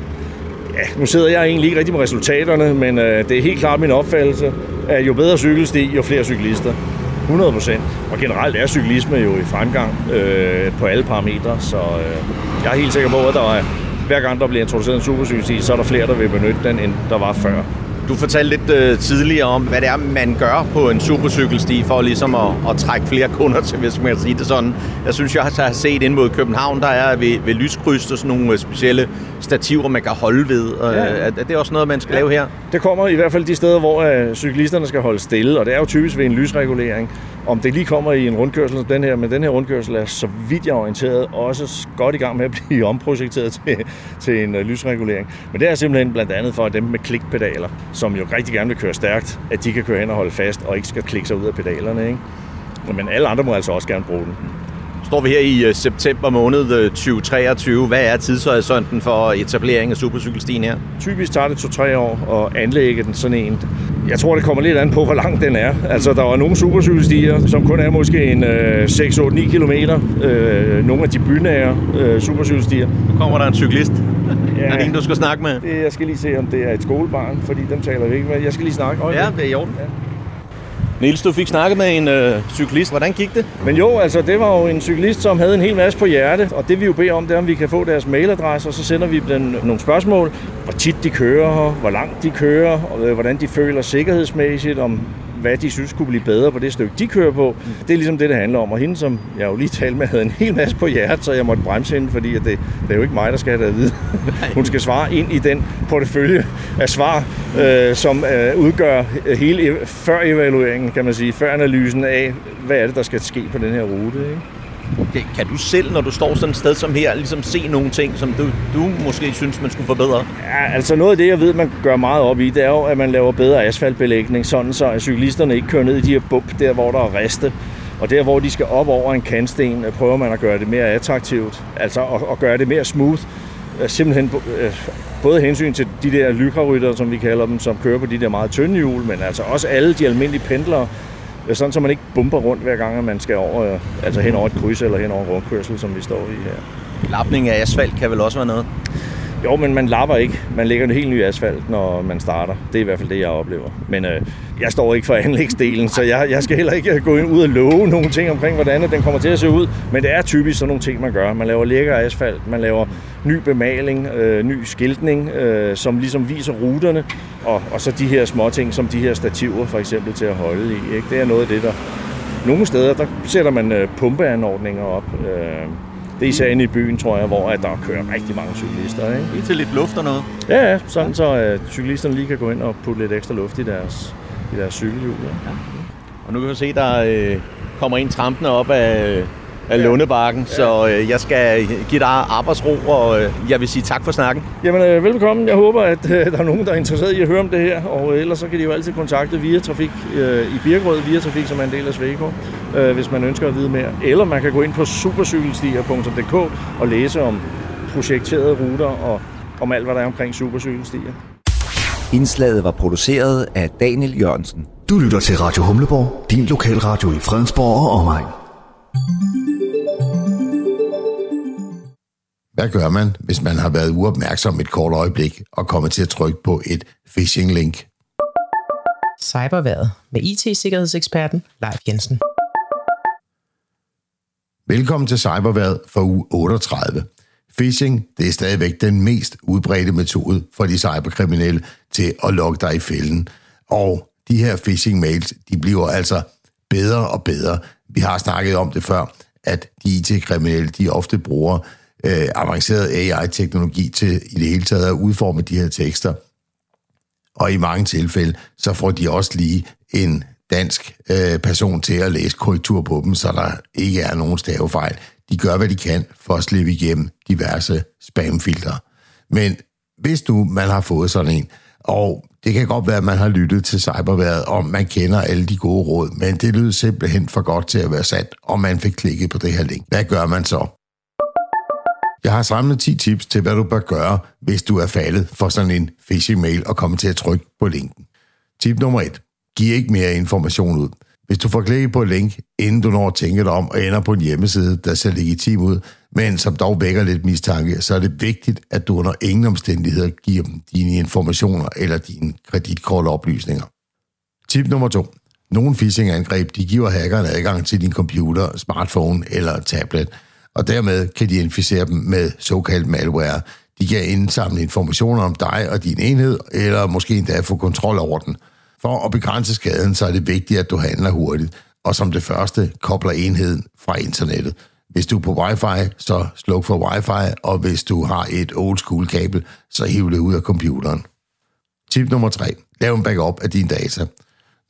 Ja, nu sidder jeg egentlig ikke rigtig med resultaterne, men øh, det er helt klart min opfattelse, at jo bedre cykelsti, jo flere cyklister. 100 procent. Og generelt er cyklisme jo i fremgang øh, på alle parametre, så øh, jeg er helt sikker på, at der er hver gang der bliver introduceret en supercykelsti, så er der flere, der vil benytte den, end der var før. Du fortalte lidt øh, tidligere om, hvad det er, man gør på en supercykelsti for ligesom at, at trække flere kunder til, hvis man kan sige det sådan. Jeg synes, jeg har set ind mod København, der er ved, ved lyskryds og sådan nogle øh, specielle stativer, man kan holde ved. Ja. Er, er det også noget, man skal ja. lave her? Det kommer i hvert fald de steder, hvor uh, cyklisterne skal holde stille, og det er jo typisk ved en lysregulering. Om det lige kommer i en rundkørsel som den her, men den her rundkørsel er, så vidt jeg er orienteret, også godt i gang med at blive omprojekteret til, til en øh, lysregulering. Men det er simpelthen blandt andet for at dem med klikpedaler, som jo rigtig gerne vil køre stærkt, at de kan køre hen og holde fast, og ikke skal klikke sig ud af pedalerne. Ikke? Men alle andre må altså også gerne bruge den. Står vi her i øh, september måned 2023. Hvad er tidshorisonten for etablering af supercykelstien her? Typisk tager det 2-3 år at anlægge den sådan en. Jeg tror, det kommer lidt an på, hvor lang den er. Altså, der er nogle supercykelstier, som kun er måske en øh, 6-8-9 km. Øh, nogle af de bynære øh, supercykelstier. Nu kommer der en cyklist. Ja, er det en, du skal snakke med? Det, jeg skal lige se, om det er et skolebarn, fordi dem taler vi ikke med. Jeg skal lige snakke. Ja, det er i orden. Ja. Niels, du fik snakket med en øh, cyklist. Hvordan gik det? Men jo, altså det var jo en cyklist, som havde en hel masse på hjerte, og det vi jo beder om, det er, om vi kan få deres mailadresse, og så sender vi dem nogle spørgsmål. Hvor tit de kører hvor langt de kører, og øh, hvordan de føler sikkerhedsmæssigt, om hvad de synes kunne blive bedre på det stykke, de kører på. Det er ligesom det, det handler om. Og hende, som jeg jo lige talte med, havde en hel masse på hjertet, så jeg måtte bremse hende, fordi det, det er jo ikke mig, der skal have det at vide. Hun skal svare ind i den portefølje af svar, øh, som øh, udgør hele før evalueringen, kan man sige, før analysen af, hvad er det, der skal ske på den her rute. Ikke? Kan du selv, når du står sådan et sted som her, ligesom se nogle ting, som du, du måske synes, man skulle forbedre? Ja, altså noget af det, jeg ved, man gør meget op i, det er jo, at man laver bedre asfaltbelægning, sådan så at cyklisterne ikke kører ned i de her bump, der hvor der er riste. Og der, hvor de skal op over en kantsten, øh, prøver man at gøre det mere attraktivt, altså at, at gøre det mere smooth øh, simpelthen øh, både hensyn til de der lykrarytter, som vi kalder dem, som kører på de der meget tynde hjul, men altså også alle de almindelige pendlere, sådan så man ikke bomber rundt hver gang, at man skal over, øh, altså hen over et kryds eller hen over rundkørsel, som vi står i her. Lapning af asfalt kan vel også være noget? Jo, men man lapper ikke. Man lægger en helt ny asfalt, når man starter. Det er i hvert fald det, jeg oplever. Men øh, jeg står ikke for anlægsdelen, så jeg, jeg skal heller ikke gå ud og love nogle ting omkring, hvordan den kommer til at se ud. Men det er typisk sådan nogle ting, man gør. Man laver lækker asfalt, man laver ny bemaling, øh, ny skiltning, øh, som ligesom viser ruterne, og, og så de her små ting, som de her stativer for eksempel til at holde i. Ikke? Det er noget af det, der... Nogle steder, der sætter man øh, pumpeanordninger op. Øh, det er især inde i byen, tror jeg, hvor at der kører rigtig mange cyklister. Ikke? Lige til lidt luft og noget? Ja, ja sådan så at cyklisterne lige kan gå ind og putte lidt ekstra luft i deres, i deres cykelhjul. Ja. ja. Og nu kan vi se, der øh, kommer en trampende op af, af ja. Lundebakken, ja. så øh, jeg skal give dig arbejdsro, og øh, jeg vil sige tak for snakken. Jamen, øh, velkommen. Jeg håber, at øh, der er nogen, der er interesseret i at høre om det her, og øh, ellers så kan de jo altid kontakte Via Trafik øh, i Birkerød, Via Trafik, som er en del af Sveko, øh, hvis man ønsker at vide mere. Eller man kan gå ind på supercykelstier.dk og læse om projekterede ruter og om alt, hvad der er omkring supercykelstier. Indslaget var produceret af Daniel Jørgensen. Du lytter til Radio Humleborg, din lokalradio i Fredensborg og omegn. Hvad gør man, hvis man har været uopmærksom et kort øjeblik og kommet til at trykke på et phishing-link? Cyberværet med IT-sikkerhedseksperten Leif Jensen. Velkommen til Cyberværet for uge 38. Phishing det er stadigvæk den mest udbredte metode for de cyberkriminelle til at logge dig i fælden. Og de her phishing-mails, de bliver altså bedre og bedre. Vi har snakket om det før, at de IT-kriminelle, de ofte bruger øh, avanceret AI-teknologi til i det hele taget at udforme de her tekster. Og i mange tilfælde, så får de også lige en dansk øh, person til at læse korrektur på dem, så der ikke er nogen stavefejl. De gør, hvad de kan for at slippe igennem diverse spamfilter. Men hvis nu man har fået sådan en, og det kan godt være, at man har lyttet til cyberværet, og man kender alle de gode råd, men det lyder simpelthen for godt til at være sandt, og man fik klikket på det her link. Hvad gør man så? Jeg har samlet 10 tips til, hvad du bør gøre, hvis du er faldet for sådan en phishing-mail og kommer til at trykke på linken. Tip nummer 1. Giv ikke mere information ud. Hvis du får klikket på et link, inden du når at tænke dig om og ender på en hjemmeside, der ser legitim ud, men som dog vækker lidt mistanke, så er det vigtigt, at du under ingen omstændigheder giver dem dine informationer eller dine kreditkortoplysninger. Tip nummer 2. Nogle phishing-angreb de giver hackeren adgang til din computer, smartphone eller tablet – og dermed kan de inficere dem med såkaldt malware. De kan indsamle informationer om dig og din enhed, eller måske endda få kontrol over den. For at begrænse skaden, så er det vigtigt, at du handler hurtigt, og som det første kobler enheden fra internettet. Hvis du er på wifi, så sluk for wifi, og hvis du har et old school kabel, så hiv det ud af computeren. Tip nummer 3. Lav en backup af dine data.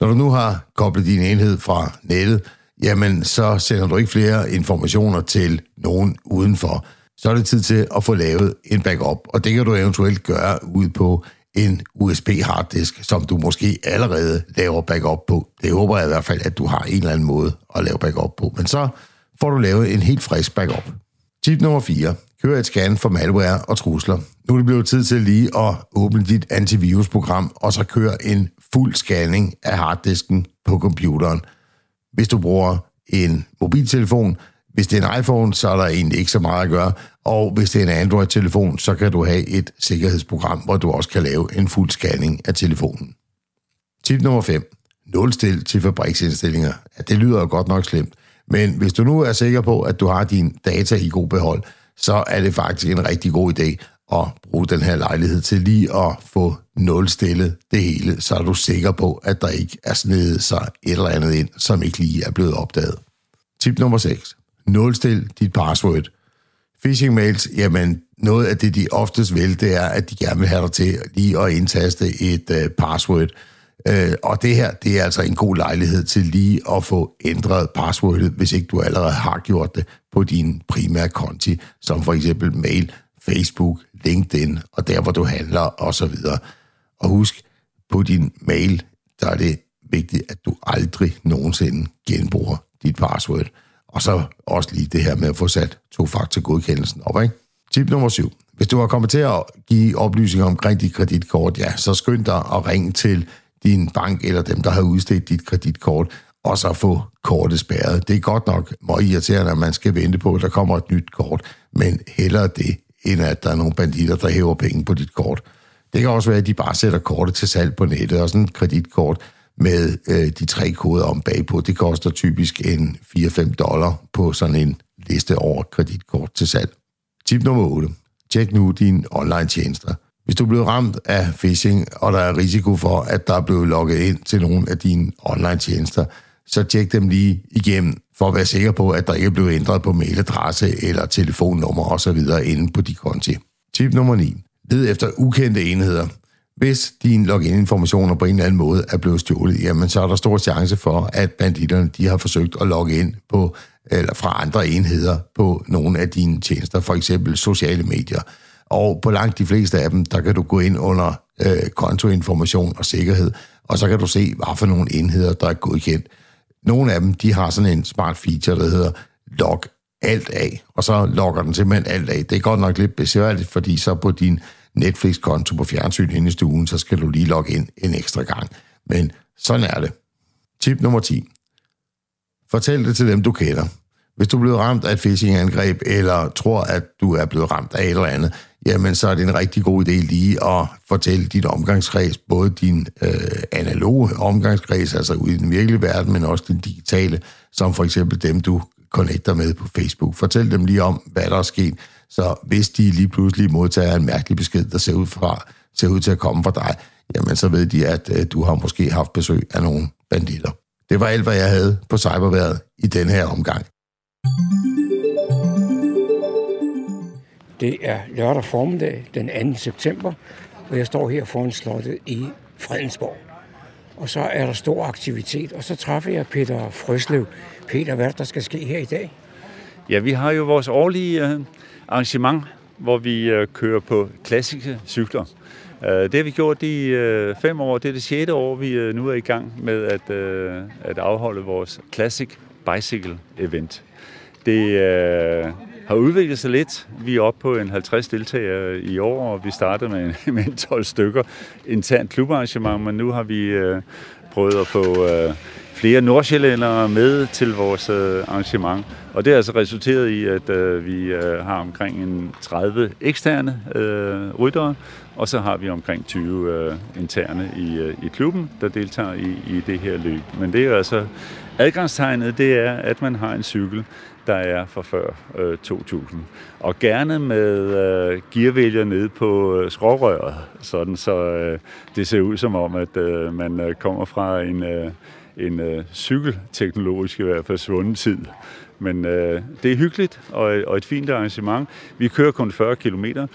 Når du nu har koblet din enhed fra nettet, jamen så sender du ikke flere informationer til nogen udenfor. Så er det tid til at få lavet en backup, og det kan du eventuelt gøre ud på en USB-harddisk, som du måske allerede laver backup på. Det håber jeg i hvert fald, at du har en eller anden måde at lave backup på. Men så får du lavet en helt frisk backup. Tip nummer 4. Kør et scan for malware og trusler. Nu er det blevet tid til lige at åbne dit antivirusprogram, og så køre en fuld scanning af harddisken på computeren hvis du bruger en mobiltelefon. Hvis det er en iPhone, så er der egentlig ikke så meget at gøre. Og hvis det er en Android-telefon, så kan du have et sikkerhedsprogram, hvor du også kan lave en fuld scanning af telefonen. Tip nummer 5. Nulstil til fabriksindstillinger. Ja, det lyder jo godt nok slemt. Men hvis du nu er sikker på, at du har dine data i god behold, så er det faktisk en rigtig god idé at bruge den her lejlighed til lige at få nulstillet det hele, så er du sikker på, at der ikke er snedet sig et eller andet ind, som ikke lige er blevet opdaget. Tip nummer 6. Nulstil dit password. Phishing mails, jamen noget af det, de oftest vil, det er, at de gerne vil have dig til lige at indtaste et uh, password. Uh, og det her, det er altså en god lejlighed til lige at få ændret passwordet, hvis ikke du allerede har gjort det på din primære konti, som for eksempel mail, Facebook, LinkedIn og der, hvor du handler osv. Og husk, på din mail, der er det vigtigt, at du aldrig nogensinde genbruger dit password. Og så også lige det her med at få sat to-faktor-godkendelsen op. Ikke? Tip nummer 7. Hvis du har kommet til at give oplysninger omkring dit kreditkort, ja, så skynd dig at ringe til din bank eller dem, der har udstedt dit kreditkort, og så få kortet spærret. Det er godt nok meget irriterende, at man skal vente på, at der kommer et nyt kort, men hellere det, end at der er nogle banditter, der hæver penge på dit kort. Det kan også være, at de bare sætter kortet til salg på nettet, og sådan et kreditkort med øh, de tre koder om bagpå, det koster typisk en 4-5 dollar på sådan en liste over kreditkort til salg. Tip nummer 8. Tjek nu dine online tjenester. Hvis du bliver ramt af phishing, og der er risiko for, at der er blevet logget ind til nogle af dine online tjenester, så tjek dem lige igennem, for at være sikker på, at der ikke er blevet ændret på mailadresse eller telefonnummer osv. inde på de konti. Tip nummer 9. Led efter ukendte enheder. Hvis dine login-informationer på en eller anden måde er blevet stjålet, jamen så er der stor chance for, at banditterne de har forsøgt at logge ind på, eller fra andre enheder på nogle af dine tjenester, for eksempel sociale medier. Og på langt de fleste af dem, der kan du gå ind under øh, kontoinformation og sikkerhed, og så kan du se, hvad for nogle enheder, der er godkendt. Nogle af dem, de har sådan en smart feature, der hedder log alt af, og så logger den simpelthen alt af. Det er godt nok lidt besværligt, fordi så på din Netflix-konto på fjernsyn inde i stuen, så skal du lige logge ind en ekstra gang. Men sådan er det. Tip nummer 10. Fortæl det til dem, du kender. Hvis du er blevet ramt af et phishing-angreb, eller tror, at du er blevet ramt af et eller andet, jamen så er det en rigtig god idé lige at fortælle dit omgangskreds, både din øh, analoge omgangskreds, altså ude i den virkelige verden, men også den digitale, som for eksempel dem, du connecter med på Facebook. Fortæl dem lige om, hvad der er sket, så hvis de lige pludselig modtager en mærkelig besked, der ser ud, fra, ser ud til at komme fra dig, jamen så ved de, at øh, du har måske haft besøg af nogle banditter. Det var alt, hvad jeg havde på cyberværet i den her omgang. Det er lørdag formiddag den 2. september, og jeg står her foran slottet i Fredensborg. Og så er der stor aktivitet, og så træffer jeg Peter Frøslev. Peter, hvad er der skal ske her i dag? Ja, vi har jo vores årlige øh, arrangement, hvor vi øh, kører på klassiske cykler. Øh, det har vi gjort i fem år. Det er det sjette år, vi nu er i gang med at, at afholde vores Classic Bicycle Event. Det øh, har udviklet sig lidt. Vi er oppe på en 50 deltagere i år, og vi startede med, med en 12 stykker internt klubarrangement, men nu har vi øh, prøvet at få øh, flere nordsjællændere med til vores øh, arrangement. Og det har altså resulteret i, at øh, vi øh, har omkring en 30 eksterne øh, ryttere, og så har vi omkring 20 øh, interne i, øh, i klubben, der deltager i, i det her løb. Men det er altså adgangstegnet, det er, at man har en cykel, der er fra før øh, 2000. Og gerne med øh, gearvælger nede på øh, skrårøret, sådan så øh, det ser ud som om, at øh, man øh, kommer fra en, øh, en øh, cykelteknologisk i hvert fald svunden tid. Men øh, det er hyggeligt og, og et fint arrangement. Vi kører kun 40 km, øh,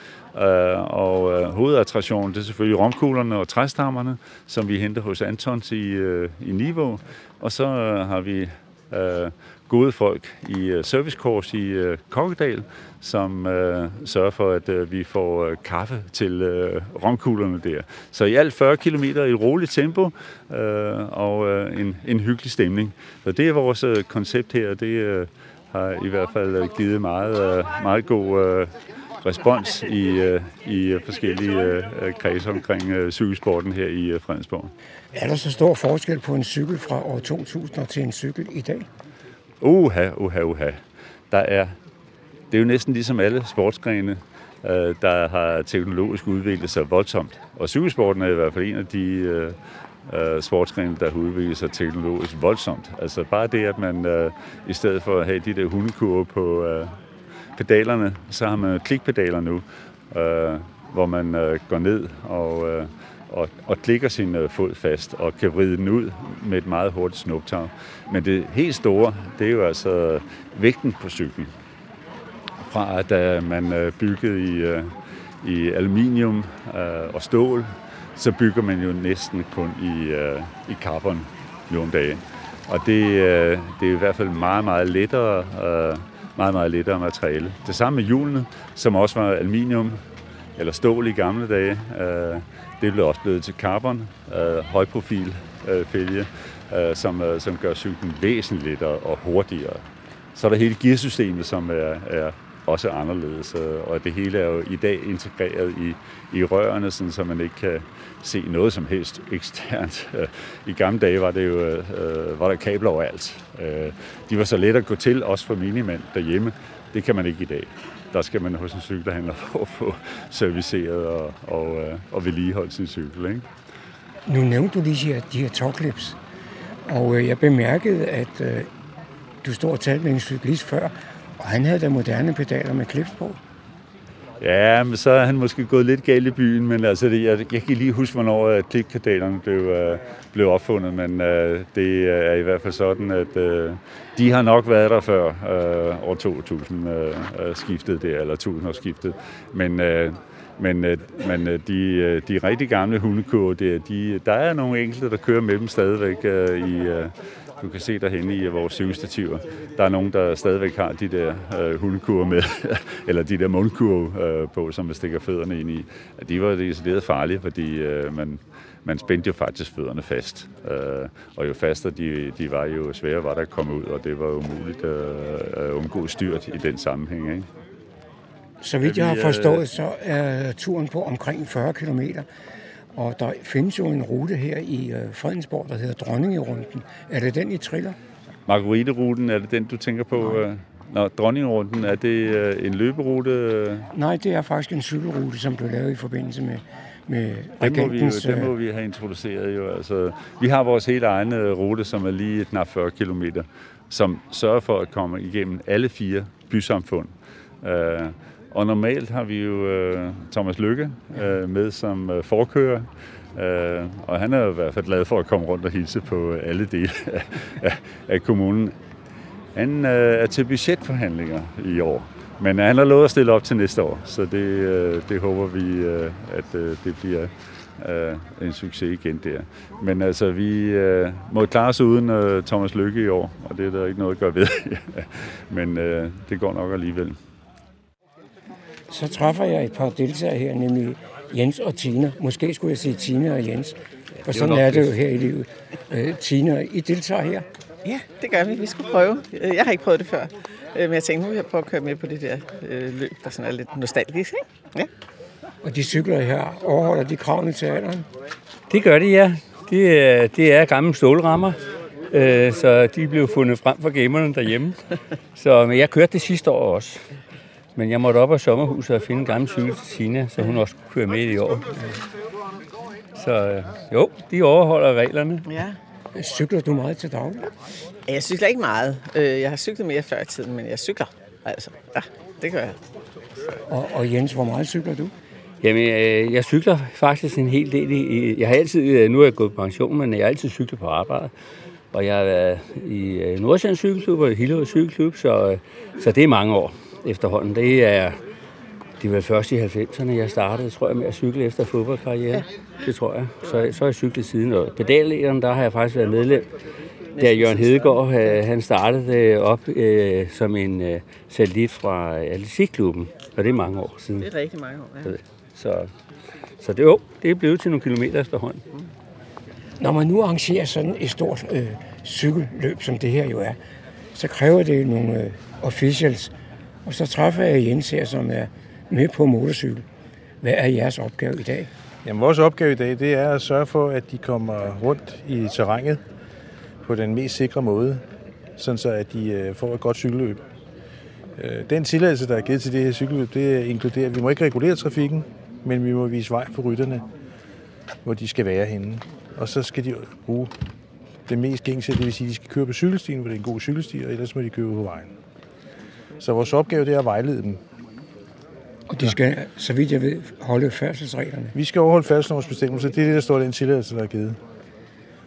og øh, hovedattraktionen det er selvfølgelig romkuglerne og træstammerne, som vi henter hos Antons i, øh, i Niveau. Og så øh, har vi øh, gode folk i øh, servicekurs i uh, Kokkedal, som øh, sørger for, at øh, vi får øh, kaffe til øh, romkuglerne der. Så i alt 40 km i et roligt tempo øh, og øh, en, en hyggelig stemning. Så det er vores øh, koncept her, det øh, har i hvert fald uh, givet meget, øh, meget god øh, respons i, øh, i forskellige øh, kredse omkring øh, cykelsporten her i øh, Fredensborg. Er der så stor forskel på en cykel fra år 2000 til en cykel i dag? Uha, uha, uha. Der er, det er jo næsten ligesom alle sportsgrene, øh, der har teknologisk udviklet sig voldsomt. Og cykelsporten er i hvert fald en af de øh, øh, sportsgrene, der har udviklet sig teknologisk voldsomt. Altså bare det, at man øh, i stedet for at have de der hundekurve på øh, pedalerne, så har man klikpedaler nu, øh, hvor man øh, går ned og øh, og, og klikker sin øh, fod fast og kan vride den ud med et meget hurtigt snuptag. Men det helt store, det er jo altså vægten på cyklen. Fra at uh, man øh, byggede i, uh, i aluminium uh, og stål, så bygger man jo næsten kun i, uh, i carbon nu om dagen. Og det, uh, det er i hvert fald meget, meget lettere, uh, meget, meget lettere materiale. Det samme med hjulene, som også var aluminium eller stål i gamle dage. Øh, det blev også blevet til carbon, øh, højprofil øh, fælge, øh, som, øh, som gør cyklen væsentligt og, og hurtigere. Så er der hele gearsystemet, som er, er også anderledes. Øh, og det hele er jo i dag integreret i, i rørene, sådan, så man ikke kan se noget som helst eksternt. Øh, I gamle dage var, det jo, øh, var der kabler overalt. Øh, de var så let at gå til, også for minimand derhjemme. Det kan man ikke i dag. Der skal man hos en cykelhandler for at få serviceret og, og, øh, og vedligeholdt sin cykel. Ikke? Nu nævnte du lige de her, de her topclips, og øh, jeg bemærkede, at øh, du stod og talte med en cyklist før, og han havde da moderne pedaler med clips på. Ja, men så er han måske gået lidt galt i byen, men altså, det, jeg, jeg kan lige huske, hvornår øh, klippedalerne blev, øh, blev opfundet, men øh, det øh, er i hvert fald sådan, at øh, de har nok været der før øh, år 2000 øh, øh, skiftet det, eller 1000 skiftet, men øh, men, men de, de rigtig gamle hundekurve, de, der er nogle enkelte, der kører med dem stadigvæk øh, i, Øh, du kan se derhenne i vores cykelstativer. Der er nogen, der stadigvæk har de der øh, hundekurve med, eller de der mundkurve øh, på, som man stikker fødderne ind i. De var decideret farlige, fordi øh, man, man spændte jo faktisk fødderne fast. Øh, og jo fastere de, de var, jo sværere var der at komme ud, og det var umuligt øh, at undgå styrt i den sammenhæng. Ikke? Så vidt jeg har forstået, så er turen på omkring 40 kilometer. Og der findes jo en rute her i øh, Fredensborg, der hedder Dronningerunden. Er det den, I triller? Marguerite-ruten, er det den, du tænker på? Nej. Øh? Nå, Dronningerunden, er det øh, en løberute? Nej, det er faktisk en cykelrute, som blev lavet i forbindelse med, med det må, vi jo, det må vi have introduceret jo. Altså, vi har vores helt egen rute, som er lige knap 40 km, som sørger for at komme igennem alle fire bysamfund. Og normalt har vi jo øh, Thomas Lykke øh, med som øh, forkører, øh, og han er i hvert fald glad for at komme rundt og hilse på alle dele af, af, af kommunen. Han øh, er til budgetforhandlinger i år, men han har lovet at stille op til næste år, så det, øh, det håber vi, øh, at øh, det bliver øh, en succes igen der. Men altså, vi øh, må klare os uden øh, Thomas Lykke i år, og det er der ikke noget at gøre ved. Men øh, det går nok alligevel så træffer jeg et par deltagere her, nemlig Jens og Tina. Måske skulle jeg sige Tina og Jens. For sådan er det jo her i livet. Uh, Tina, I deltager her? Ja, det gør vi. Vi skulle prøve. Øh, jeg har ikke prøvet det før. Øh, men jeg tænkte, nu vil jeg prøve at køre med på det der øh, løb, der sådan er lidt nostalgisk. Ikke? Ja. Og de cykler her, overholder de kravene til alderen? Det gør de, ja. Det er, det er gamle stålrammer. så de blev fundet frem for gamerne derhjemme. Så men jeg kørte det sidste år også. Men jeg måtte op af sommerhuset og finde en gammel cykel til Tina, så hun også kunne køre med i år. Så øh, jo, de overholder reglerne. Ja. Cykler du meget til daglig? Jeg cykler ikke meget. Øh, jeg har cyklet mere før i tiden, men jeg cykler. Altså, ja, det gør jeg. Og, og Jens, hvor meget cykler du? Jamen, øh, jeg cykler faktisk en hel del. I, jeg har altid, nu er jeg gået på pension, men jeg har altid cyklet på arbejde. Og jeg har været i Nordsjællands Cykelklub og i Hillerød Cykelklub, så, så det er mange år efterhånden. Det er, det var først i 90'erne, jeg startede, tror jeg, med at cykle efter fodboldkarriere. Ja. Det tror jeg. Så, så har jeg cyklet siden. Og pedallederen, der har jeg faktisk været medlem. Da Jørgen Hedegaard, øh, han startede op øh, som en øh, satellit fra Atletikklubben. Og det er mange år siden. Det er rigtig mange år, ja. Så, så det, jo, det er blevet til nogle kilometer efterhånden. Når man nu arrangerer sådan et stort øh, cykelløb, som det her jo er, så kræver det nogle øh, officials, og så træffer jeg Jens her, som er med på motorcykel. Hvad er jeres opgave i dag? Jamen, vores opgave i dag, det er at sørge for, at de kommer rundt i terrænet på den mest sikre måde, sådan så at de øh, får et godt cykelløb. Øh, den tilladelse, der er givet til det her cykelløb, det inkluderer, at vi må ikke regulere trafikken, men vi må vise vej for rytterne, hvor de skal være henne. Og så skal de bruge det mest gængse, det vil sige, at de skal køre på cykelstien, hvor det er en god cykelsti, og ellers må de køre på vejen. Så vores opgave det er at vejlede dem. Og de skal, så vidt jeg ved, holde færdselsreglerne? Vi skal overholde færdselslovsbestemmelser. Det er det, der står i den tilladelse, der er givet.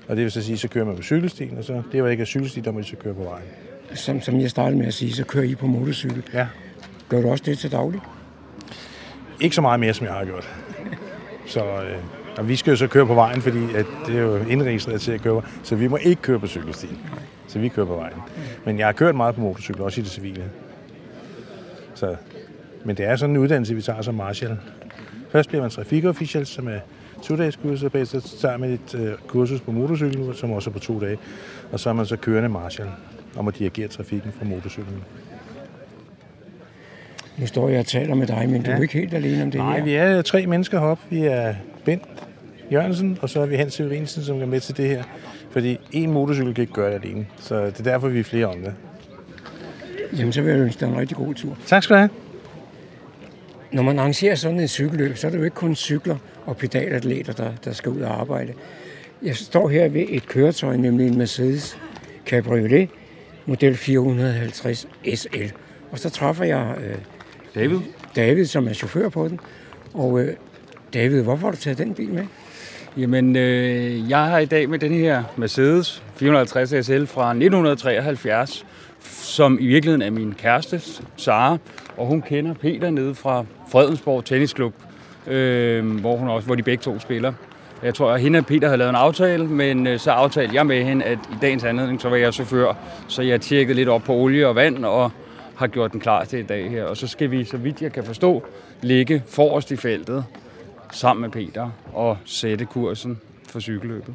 Og det vil så sige, så kører man på cykelstien, og så det var ikke af cykelsti, der må de så køre på vejen. Som, som jeg startede med at sige, så kører I på motorcykel. Ja. Gør du også det til daglig? Ikke så meget mere, som jeg har gjort. Så øh, og vi skal jo så køre på vejen, fordi at det er jo indregistreret til at køre Så vi må ikke køre på cykelstien. Så vi kører på vejen. Men jeg har kørt meget på motorcykel, også i det civile. Så, men det er sådan en uddannelse, vi tager som marshal. Først bliver man trafikofficial, som er to dages kursus, og så tager man et uh, kursus på motorcykel, som også er på to dage. Og så er man så kørende marshal om at dirigere trafikken fra motorcyklen. Nu står jeg og taler med dig, men du er Ja. ikke helt alene om det Nej, her. vi er tre mennesker heroppe. Vi er Bent Jørgensen, og så er vi Hans Severinsen, som er med til det her. Fordi en motorcykel kan ikke gøre det alene. Så det er derfor, vi er flere om det. Jamen, så vil jeg ønske dig en rigtig god tur. Tak skal du have. Når man arrangerer sådan et cykelløb, så er det jo ikke kun cykler og pedalatleter, der, der skal ud og arbejde. Jeg står her ved et køretøj, nemlig en Mercedes Cabriolet, model 450 SL. Og så træffer jeg øh, David. David, som er chauffør på den. Og øh, David, hvorfor har du taget den bil med? Jamen, øh, jeg har i dag med den her Mercedes 450 SL fra 1973, som i virkeligheden er min kæreste, Sara, og hun kender Peter nede fra Fredensborg Tennisklub, øh, hvor, hun også, hvor de begge to spiller. Jeg tror, at hende og Peter havde lavet en aftale, men øh, så aftalte jeg med hende, at i dagens anledning, så var jeg chauffør, så jeg tjekkede lidt op på olie og vand, og har gjort den klar til i dag her. Og så skal vi, så vidt jeg kan forstå, ligge forrest i feltet sammen med Peter og sætte kursen for cykelløbet.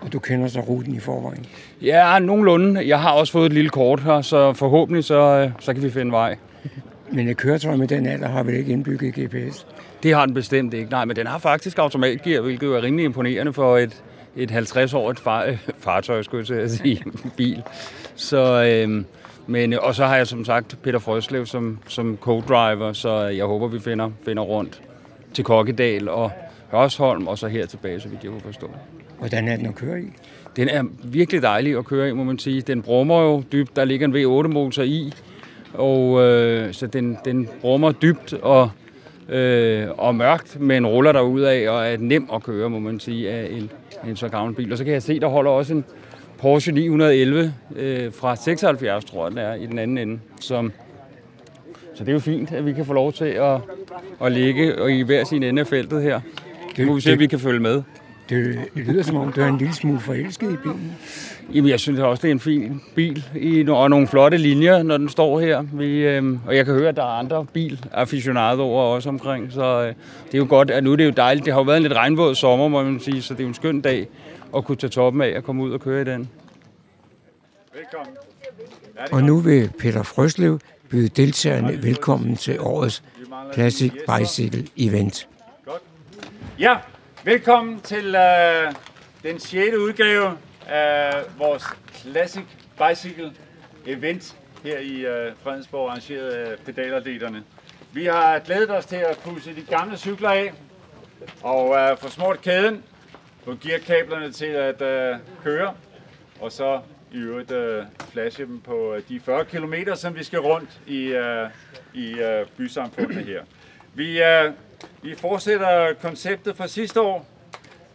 Og du kender så ruten i forvejen. Ja, nogenlunde. Jeg har også fået et lille kort her, så forhåbentlig så, øh, så kan vi finde vej. Men et køretøj med den alder har vel ikke indbygget GPS? Det har den bestemt ikke, nej, men den har faktisk automatgear, hvilket jo er rimelig imponerende for et, et 50-årigt far, fartøj, skulle jeg til at sige, bil. Så, øhm, men, og så har jeg som sagt Peter Frøslev som, som co-driver, så jeg håber, vi finder, finder rundt til Kokkedal og Hørsholm, og så her tilbage, så vidt jeg kunne forstå. Hvordan er den at køre i? Den er virkelig dejlig at køre i, må man sige. Den brummer jo dybt. Der ligger en V8-motor i, og øh, så den, den brummer dybt og, øh, og mørkt, men ruller der ud af og er nem at køre, må man sige, af en, en så gammel bil. Og så kan jeg se, der holder også en Porsche 911 øh, fra 76, tror jeg, den er, i den anden ende. Som, så det er jo fint, at vi kan få lov til at, at ligge og i hver sin ende af feltet her. Det må vi se, om vi kan følge med. Det, det lyder som om, du er en lille smule forelsket i bilen. Jamen, jeg synes også, det er en fin bil i, og nogle flotte linjer, når den står her. Vi, øh, og jeg kan høre, at der er andre bil-aficionadoer også omkring, så øh, det er jo godt, at nu er det jo dejligt. Det har jo været en lidt regnvåd sommer, må man sige, så det er jo en skøn dag at kunne tage toppen af og komme ud og køre i den. Velkommen. Og nu vil Peter Frøslev byde deltagerne velkommen til årets Classic Bicycle Event. Ja, velkommen til øh, den 6. udgave af vores Classic Bicycle Event her i øh, Fredensborg, arrangeret af pedalatleterne. Vi har glædet os til at pusse de gamle cykler af og øh, få smurt kæden, få gearkablerne til at øh, køre, og så i øvrigt øh, flashe dem på øh, de 40 km, som vi skal rundt i, øh, i øh, bysamfundet her. Vi, øh, vi fortsætter konceptet fra sidste år,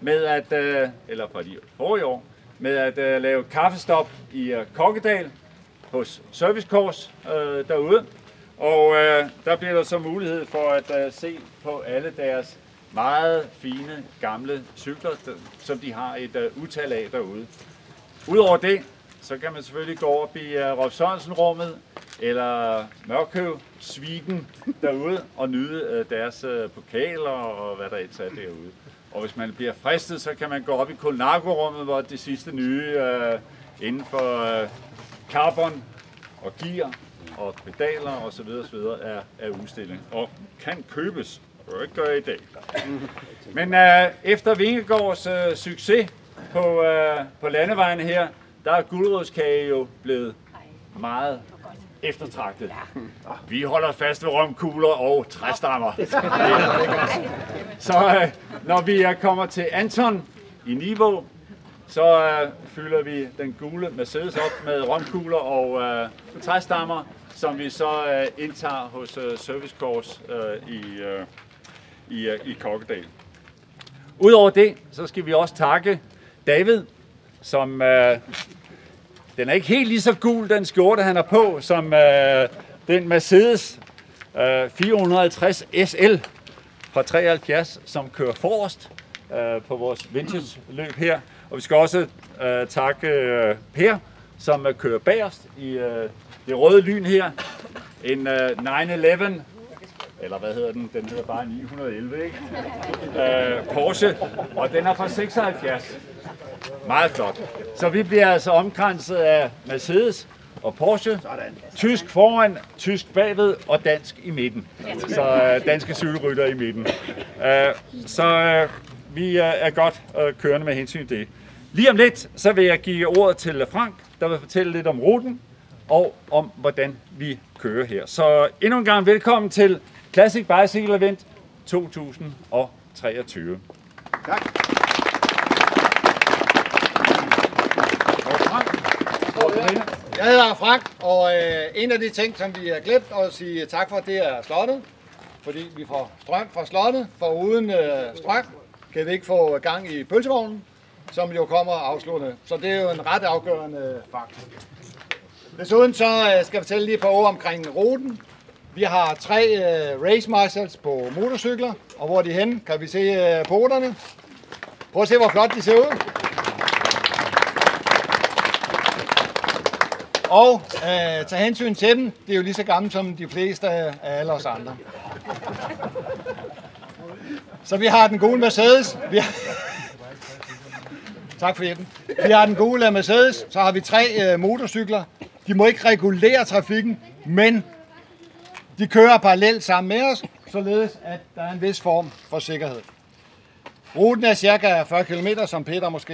med at, øh, eller fra de forrige år, med at øh, lave kaffestop i øh, Kokkedal hos Service Course øh, derude. Og øh, der bliver der så mulighed for at øh, se på alle deres meget fine gamle cykler, som de har et øh, utal af derude. Udover det, så kan man selvfølgelig gå op i Rolf Sørensen-rummet, eller Mørkøv, Svigen derude, og nyde uh, deres uh, pokaler og hvad der ellers er derude. Og hvis man bliver fristet, så kan man gå op i Kolnago-rummet, hvor det sidste nye uh, inden for uh, carbon og gear og pedaler og så videre, så videre er, er udstilling. Og kan købes. Det ikke gøre i dag. Men uh, efter Vingegaards uh, succes på, uh, på landevejen her, der er guldrødskage jo blevet meget eftertragtet. Vi holder fast ved romkugler og træstammer. Så øh, når vi kommer til Anton i Niveau, så øh, fylder vi den gule Mercedes op med romkugler og øh, træstammer, som vi så øh, indtager hos øh, Service øh, i, øh, i, øh, i Kokkedal. Udover det, så skal vi også takke David, som øh, den er ikke helt lige så gul, den skjorte, han har på, som øh, den Mercedes øh, 450 SL fra 73, som kører forrest øh, på vores vintage-løb her. Og vi skal også øh, takke øh, Per, som øh, kører bagerst i øh, det røde lyn her. En øh, 911 eller hvad hedder den? Den hedder bare 911, ikke? Øh, Porsche, og den er fra 76. Meget flot. Så vi bliver altså omkranset af Mercedes, og Porsche. Sådan. Tysk foran, tysk bagved og dansk i midten. Så øh, danske cykelrytter i midten. Øh, så øh, vi er, er godt øh, kørende med hensyn til det. Lige om lidt, så vil jeg give ordet til Frank, der vil fortælle lidt om ruten og om, hvordan vi kører her. Så endnu en gang velkommen til Classic Bicycle Event 2023. Tak. Jeg hedder Frank, og øh, en af de ting, som vi har glemt at sige tak for, det er slottet. Fordi vi får strøm fra slottet, for uden øh, strøm kan vi ikke få gang i pølsevognen, som jo kommer afsluttende. Så det er jo en ret afgørende faktor. Desuden så øh, skal jeg fortælle lige et par ord omkring ruten. Vi har tre øh, race marshals på motorcykler, og hvor er de hen? Kan vi se øh, poterne? Prøv at se, hvor flot de ser ud. Og øh, tage hensyn til dem, det er jo lige så gammelt som de fleste øh, af alle os andre. Så vi har den gule Mercedes. Vi har... tak for hjælpen. Vi har den gule Mercedes, så har vi tre øh, motorcykler. De må ikke regulere trafikken, men de kører parallelt sammen med os, således at der er en vis form for sikkerhed. Ruten er cirka 40 km, som Peter måske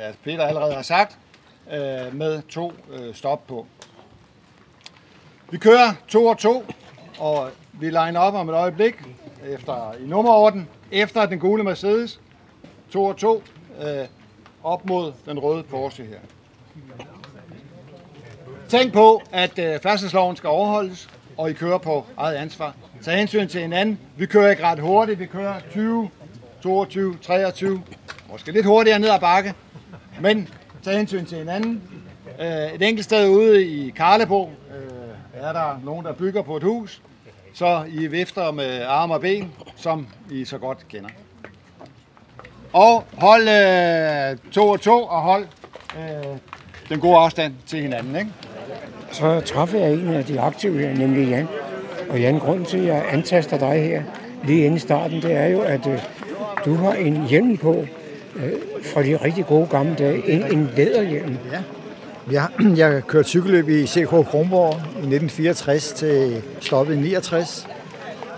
at Peter allerede har sagt, øh, med to øh, stop på. Vi kører to og to, og vi liner op om et øjeblik efter, i nummerorden, efter den gule Mercedes, to og to, øh, op mod den røde Porsche her. Tænk på, at øh, færdselsloven skal overholdes, og I kører på eget ansvar. Tag hensyn til hinanden. Vi kører ikke ret hurtigt. Vi kører 20, 22, 23, måske lidt hurtigere ned ad bakke. Men tag hensyn til hinanden. Øh, et enkelt sted ude i Karlebo øh, er der nogen, der bygger på et hus, så I vifter med arme og ben, som I så godt kender. Og hold øh, to og to, og hold øh, den gode afstand til hinanden. Ikke? Så træffede jeg en af de aktive her, nemlig Jan. Og Jan, grunden til, at jeg antaster dig her lige inden starten, det er jo, at øh, du har en hjelm på øh, fra de rigtig gode gamle dage. En, en læderhjelm. Ja. Jeg, jeg kørte cykelløb i CK Kronborg i 1964 til stoppet i 69.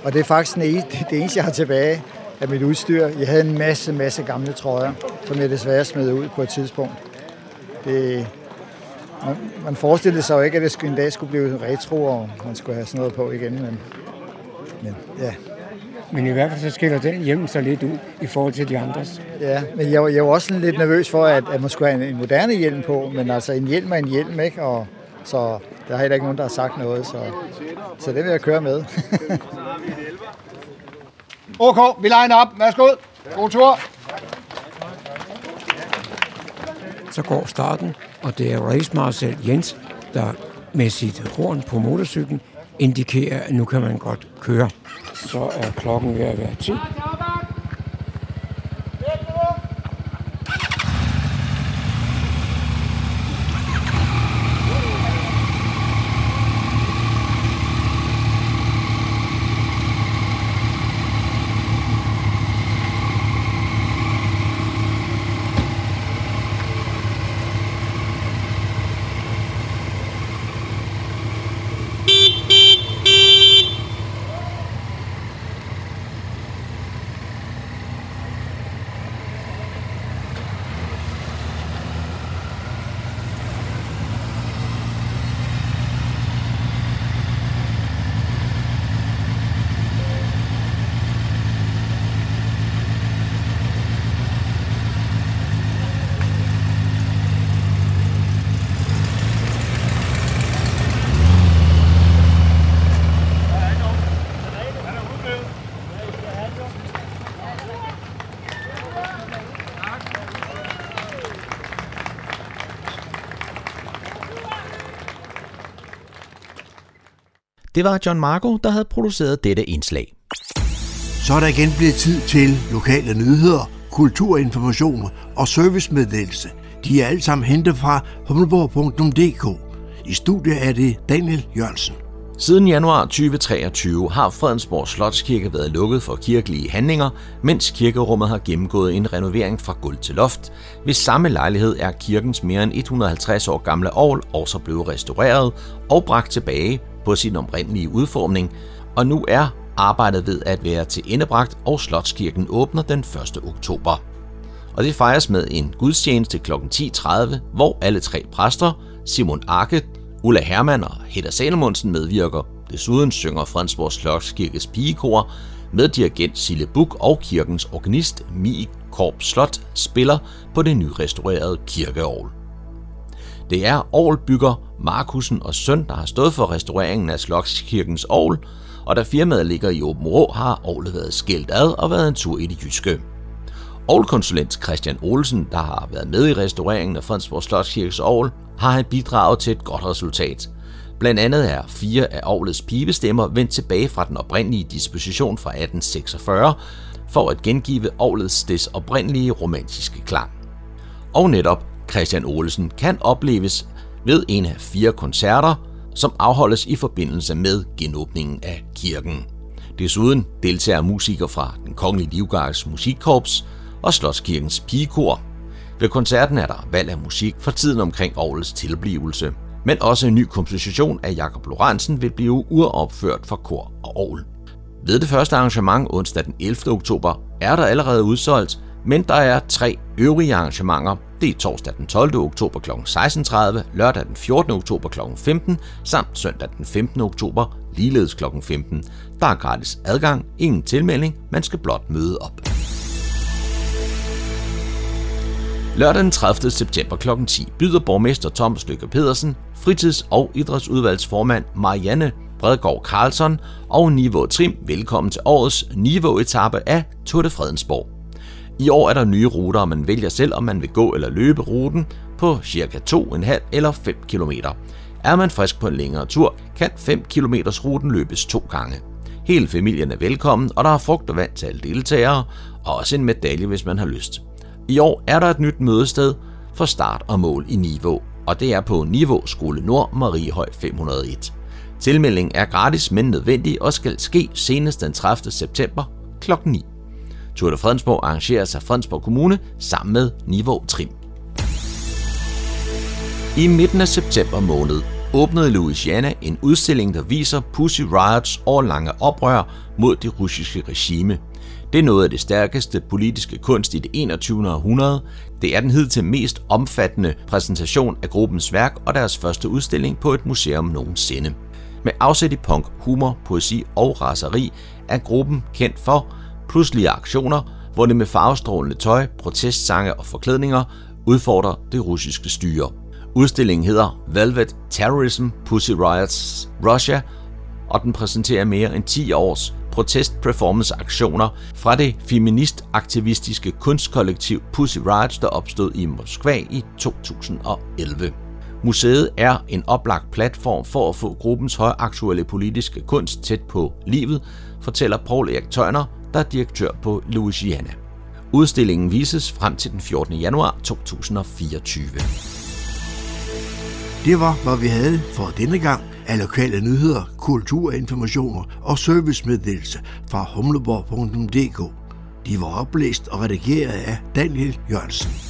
Og det er faktisk det, det eneste, jeg har tilbage af mit udstyr. Jeg havde en masse, masse gamle trøjer, som jeg desværre smed ud på et tidspunkt. Det, man, man forestillede sig jo ikke, at det en dag skulle blive retro, og man skulle have sådan noget på igen. Men, men ja, Men i hvert fald så skiller den hjelm sig lidt ud i forhold til de andres. Ja, men jeg, jeg var også lidt nervøs for, at, at man skulle have en, en moderne hjelm på, men altså en hjelm er en hjelm, ikke? Og, så der er heller ikke nogen, der har sagt noget, så, så det vil jeg køre med. OK, vi liner op. Værsgo. God tur. Så går starten, og det er Race Marcel Jens, der med sit horn på motorcyklen indikerer, at nu kan man godt køre. Så er klokken ved at være 10. Det var John Marco, der havde produceret dette indslag. Så er der igen blevet tid til lokale nyheder, kulturinformation og servicemeddelelse. De er alle sammen hentet fra humleborg.dk. I studiet er det Daniel Jørgensen. Siden januar 2023 har Fredensborg Slotskirke været lukket for kirkelige handlinger, mens kirkerummet har gennemgået en renovering fra gulv til loft. Ved samme lejlighed er kirkens mere end 150 år gamle ovl også blevet restaureret og bragt tilbage på sin oprindelige udformning, og nu er arbejdet ved at være til endebragt, og Slotskirken åbner den 1. oktober. Og det fejres med en gudstjeneste kl. 10.30, hvor alle tre præster, Simon Arke, Ulla Hermann og Hedda Salomonsen medvirker. Desuden synger Fransborg Slotskirkes pigekor med dirigent Sille Buk og kirkens organist Mie Korp Slot spiller på det nyrestaurerede kirkeovl. Det er ovlbygger Markusen og søn, der har stået for restaureringen af Slotskirkens ovl, og da firmaet ligger i Åben Rå, har ovlet været skilt ad og været en tur i det jyske. Ovlkonsulent Christian Olsen, der har været med i restaureringen af Fredensborg Slotskirkes ovl, har han bidraget til et godt resultat. Blandt andet er fire af ovlets pibestemmer vendt tilbage fra den oprindelige disposition fra 1846, for at gengive ovlets des oprindelige romantiske klang. Og netop Christian Olsen kan opleves ved en af fire koncerter, som afholdes i forbindelse med genåbningen af kirken. Desuden deltager musikere fra den Kongelige Livgards Musikkorps og Slotskirkens Pigekor. Ved koncerten er der valg af musik fra tiden omkring årets tilblivelse, men også en ny komposition af Jakob Lorentzen vil blive uropført for kor og Aarhus. Ved det første arrangement onsdag den 11. oktober er der allerede udsolgt, men der er tre øvrige arrangementer. Det er torsdag den 12. oktober kl. 16.30, lørdag den 14. oktober kl. 15, samt søndag den 15. oktober ligeledes kl. 15. Der er gratis adgang, ingen tilmelding, man skal blot møde op. Lørdag den 30. september kl. 10 byder borgmester Thomas Lykke Pedersen, fritids- og idrætsudvalgsformand Marianne Bredgaard Carlson og Niveau Trim velkommen til årets Niveau-etappe af Tour de Fredensborg. I år er der nye ruter, og man vælger selv, om man vil gå eller løbe ruten på ca. 2,5 eller 5 km. Er man frisk på en længere tur, kan 5 km ruten løbes to gange. Hele familien er velkommen, og der er frugt og vand til alle deltagere, og også en medalje, hvis man har lyst. I år er der et nyt mødested for start og mål i Niveau, og det er på Niveau Skole Nord Mariehøj 501. Tilmelding er gratis, men nødvendig og skal ske senest den 30. september kl. 9. Tour de Fredensborg arrangeres af Fredensborg Kommune sammen med Niveau Trim. I midten af september måned åbnede Louisiana en udstilling, der viser Pussy Riots årlange oprør mod det russiske regime – det er noget af det stærkeste politiske kunst i det 21. århundrede. Det er den hidtil mest omfattende præsentation af gruppens værk og deres første udstilling på et museum nogensinde. Med afsæt i punk, humor, poesi og raseri er gruppen kendt for pludselige aktioner, hvor det med farvestrålende tøj, protestsange og forklædninger udfordrer det russiske styre. Udstillingen hedder Velvet Terrorism Pussy Riots Russia, og den præsenterer mere end 10 års protest-performance-aktioner fra det feminist-aktivistiske kunstkollektiv Pussy Riots, der opstod i Moskva i 2011. Museet er en oplagt platform for at få gruppens højaktuelle politiske kunst tæt på livet, fortæller Paul Erik Tøjner, der er direktør på Louisiana. Udstillingen vises frem til den 14. januar 2024. Det var, hvad vi havde for denne gang af lokale nyheder, kulturinformationer og servicemeddelelse fra humleborg.dk. De var oplæst og redigeret af Daniel Jørgensen.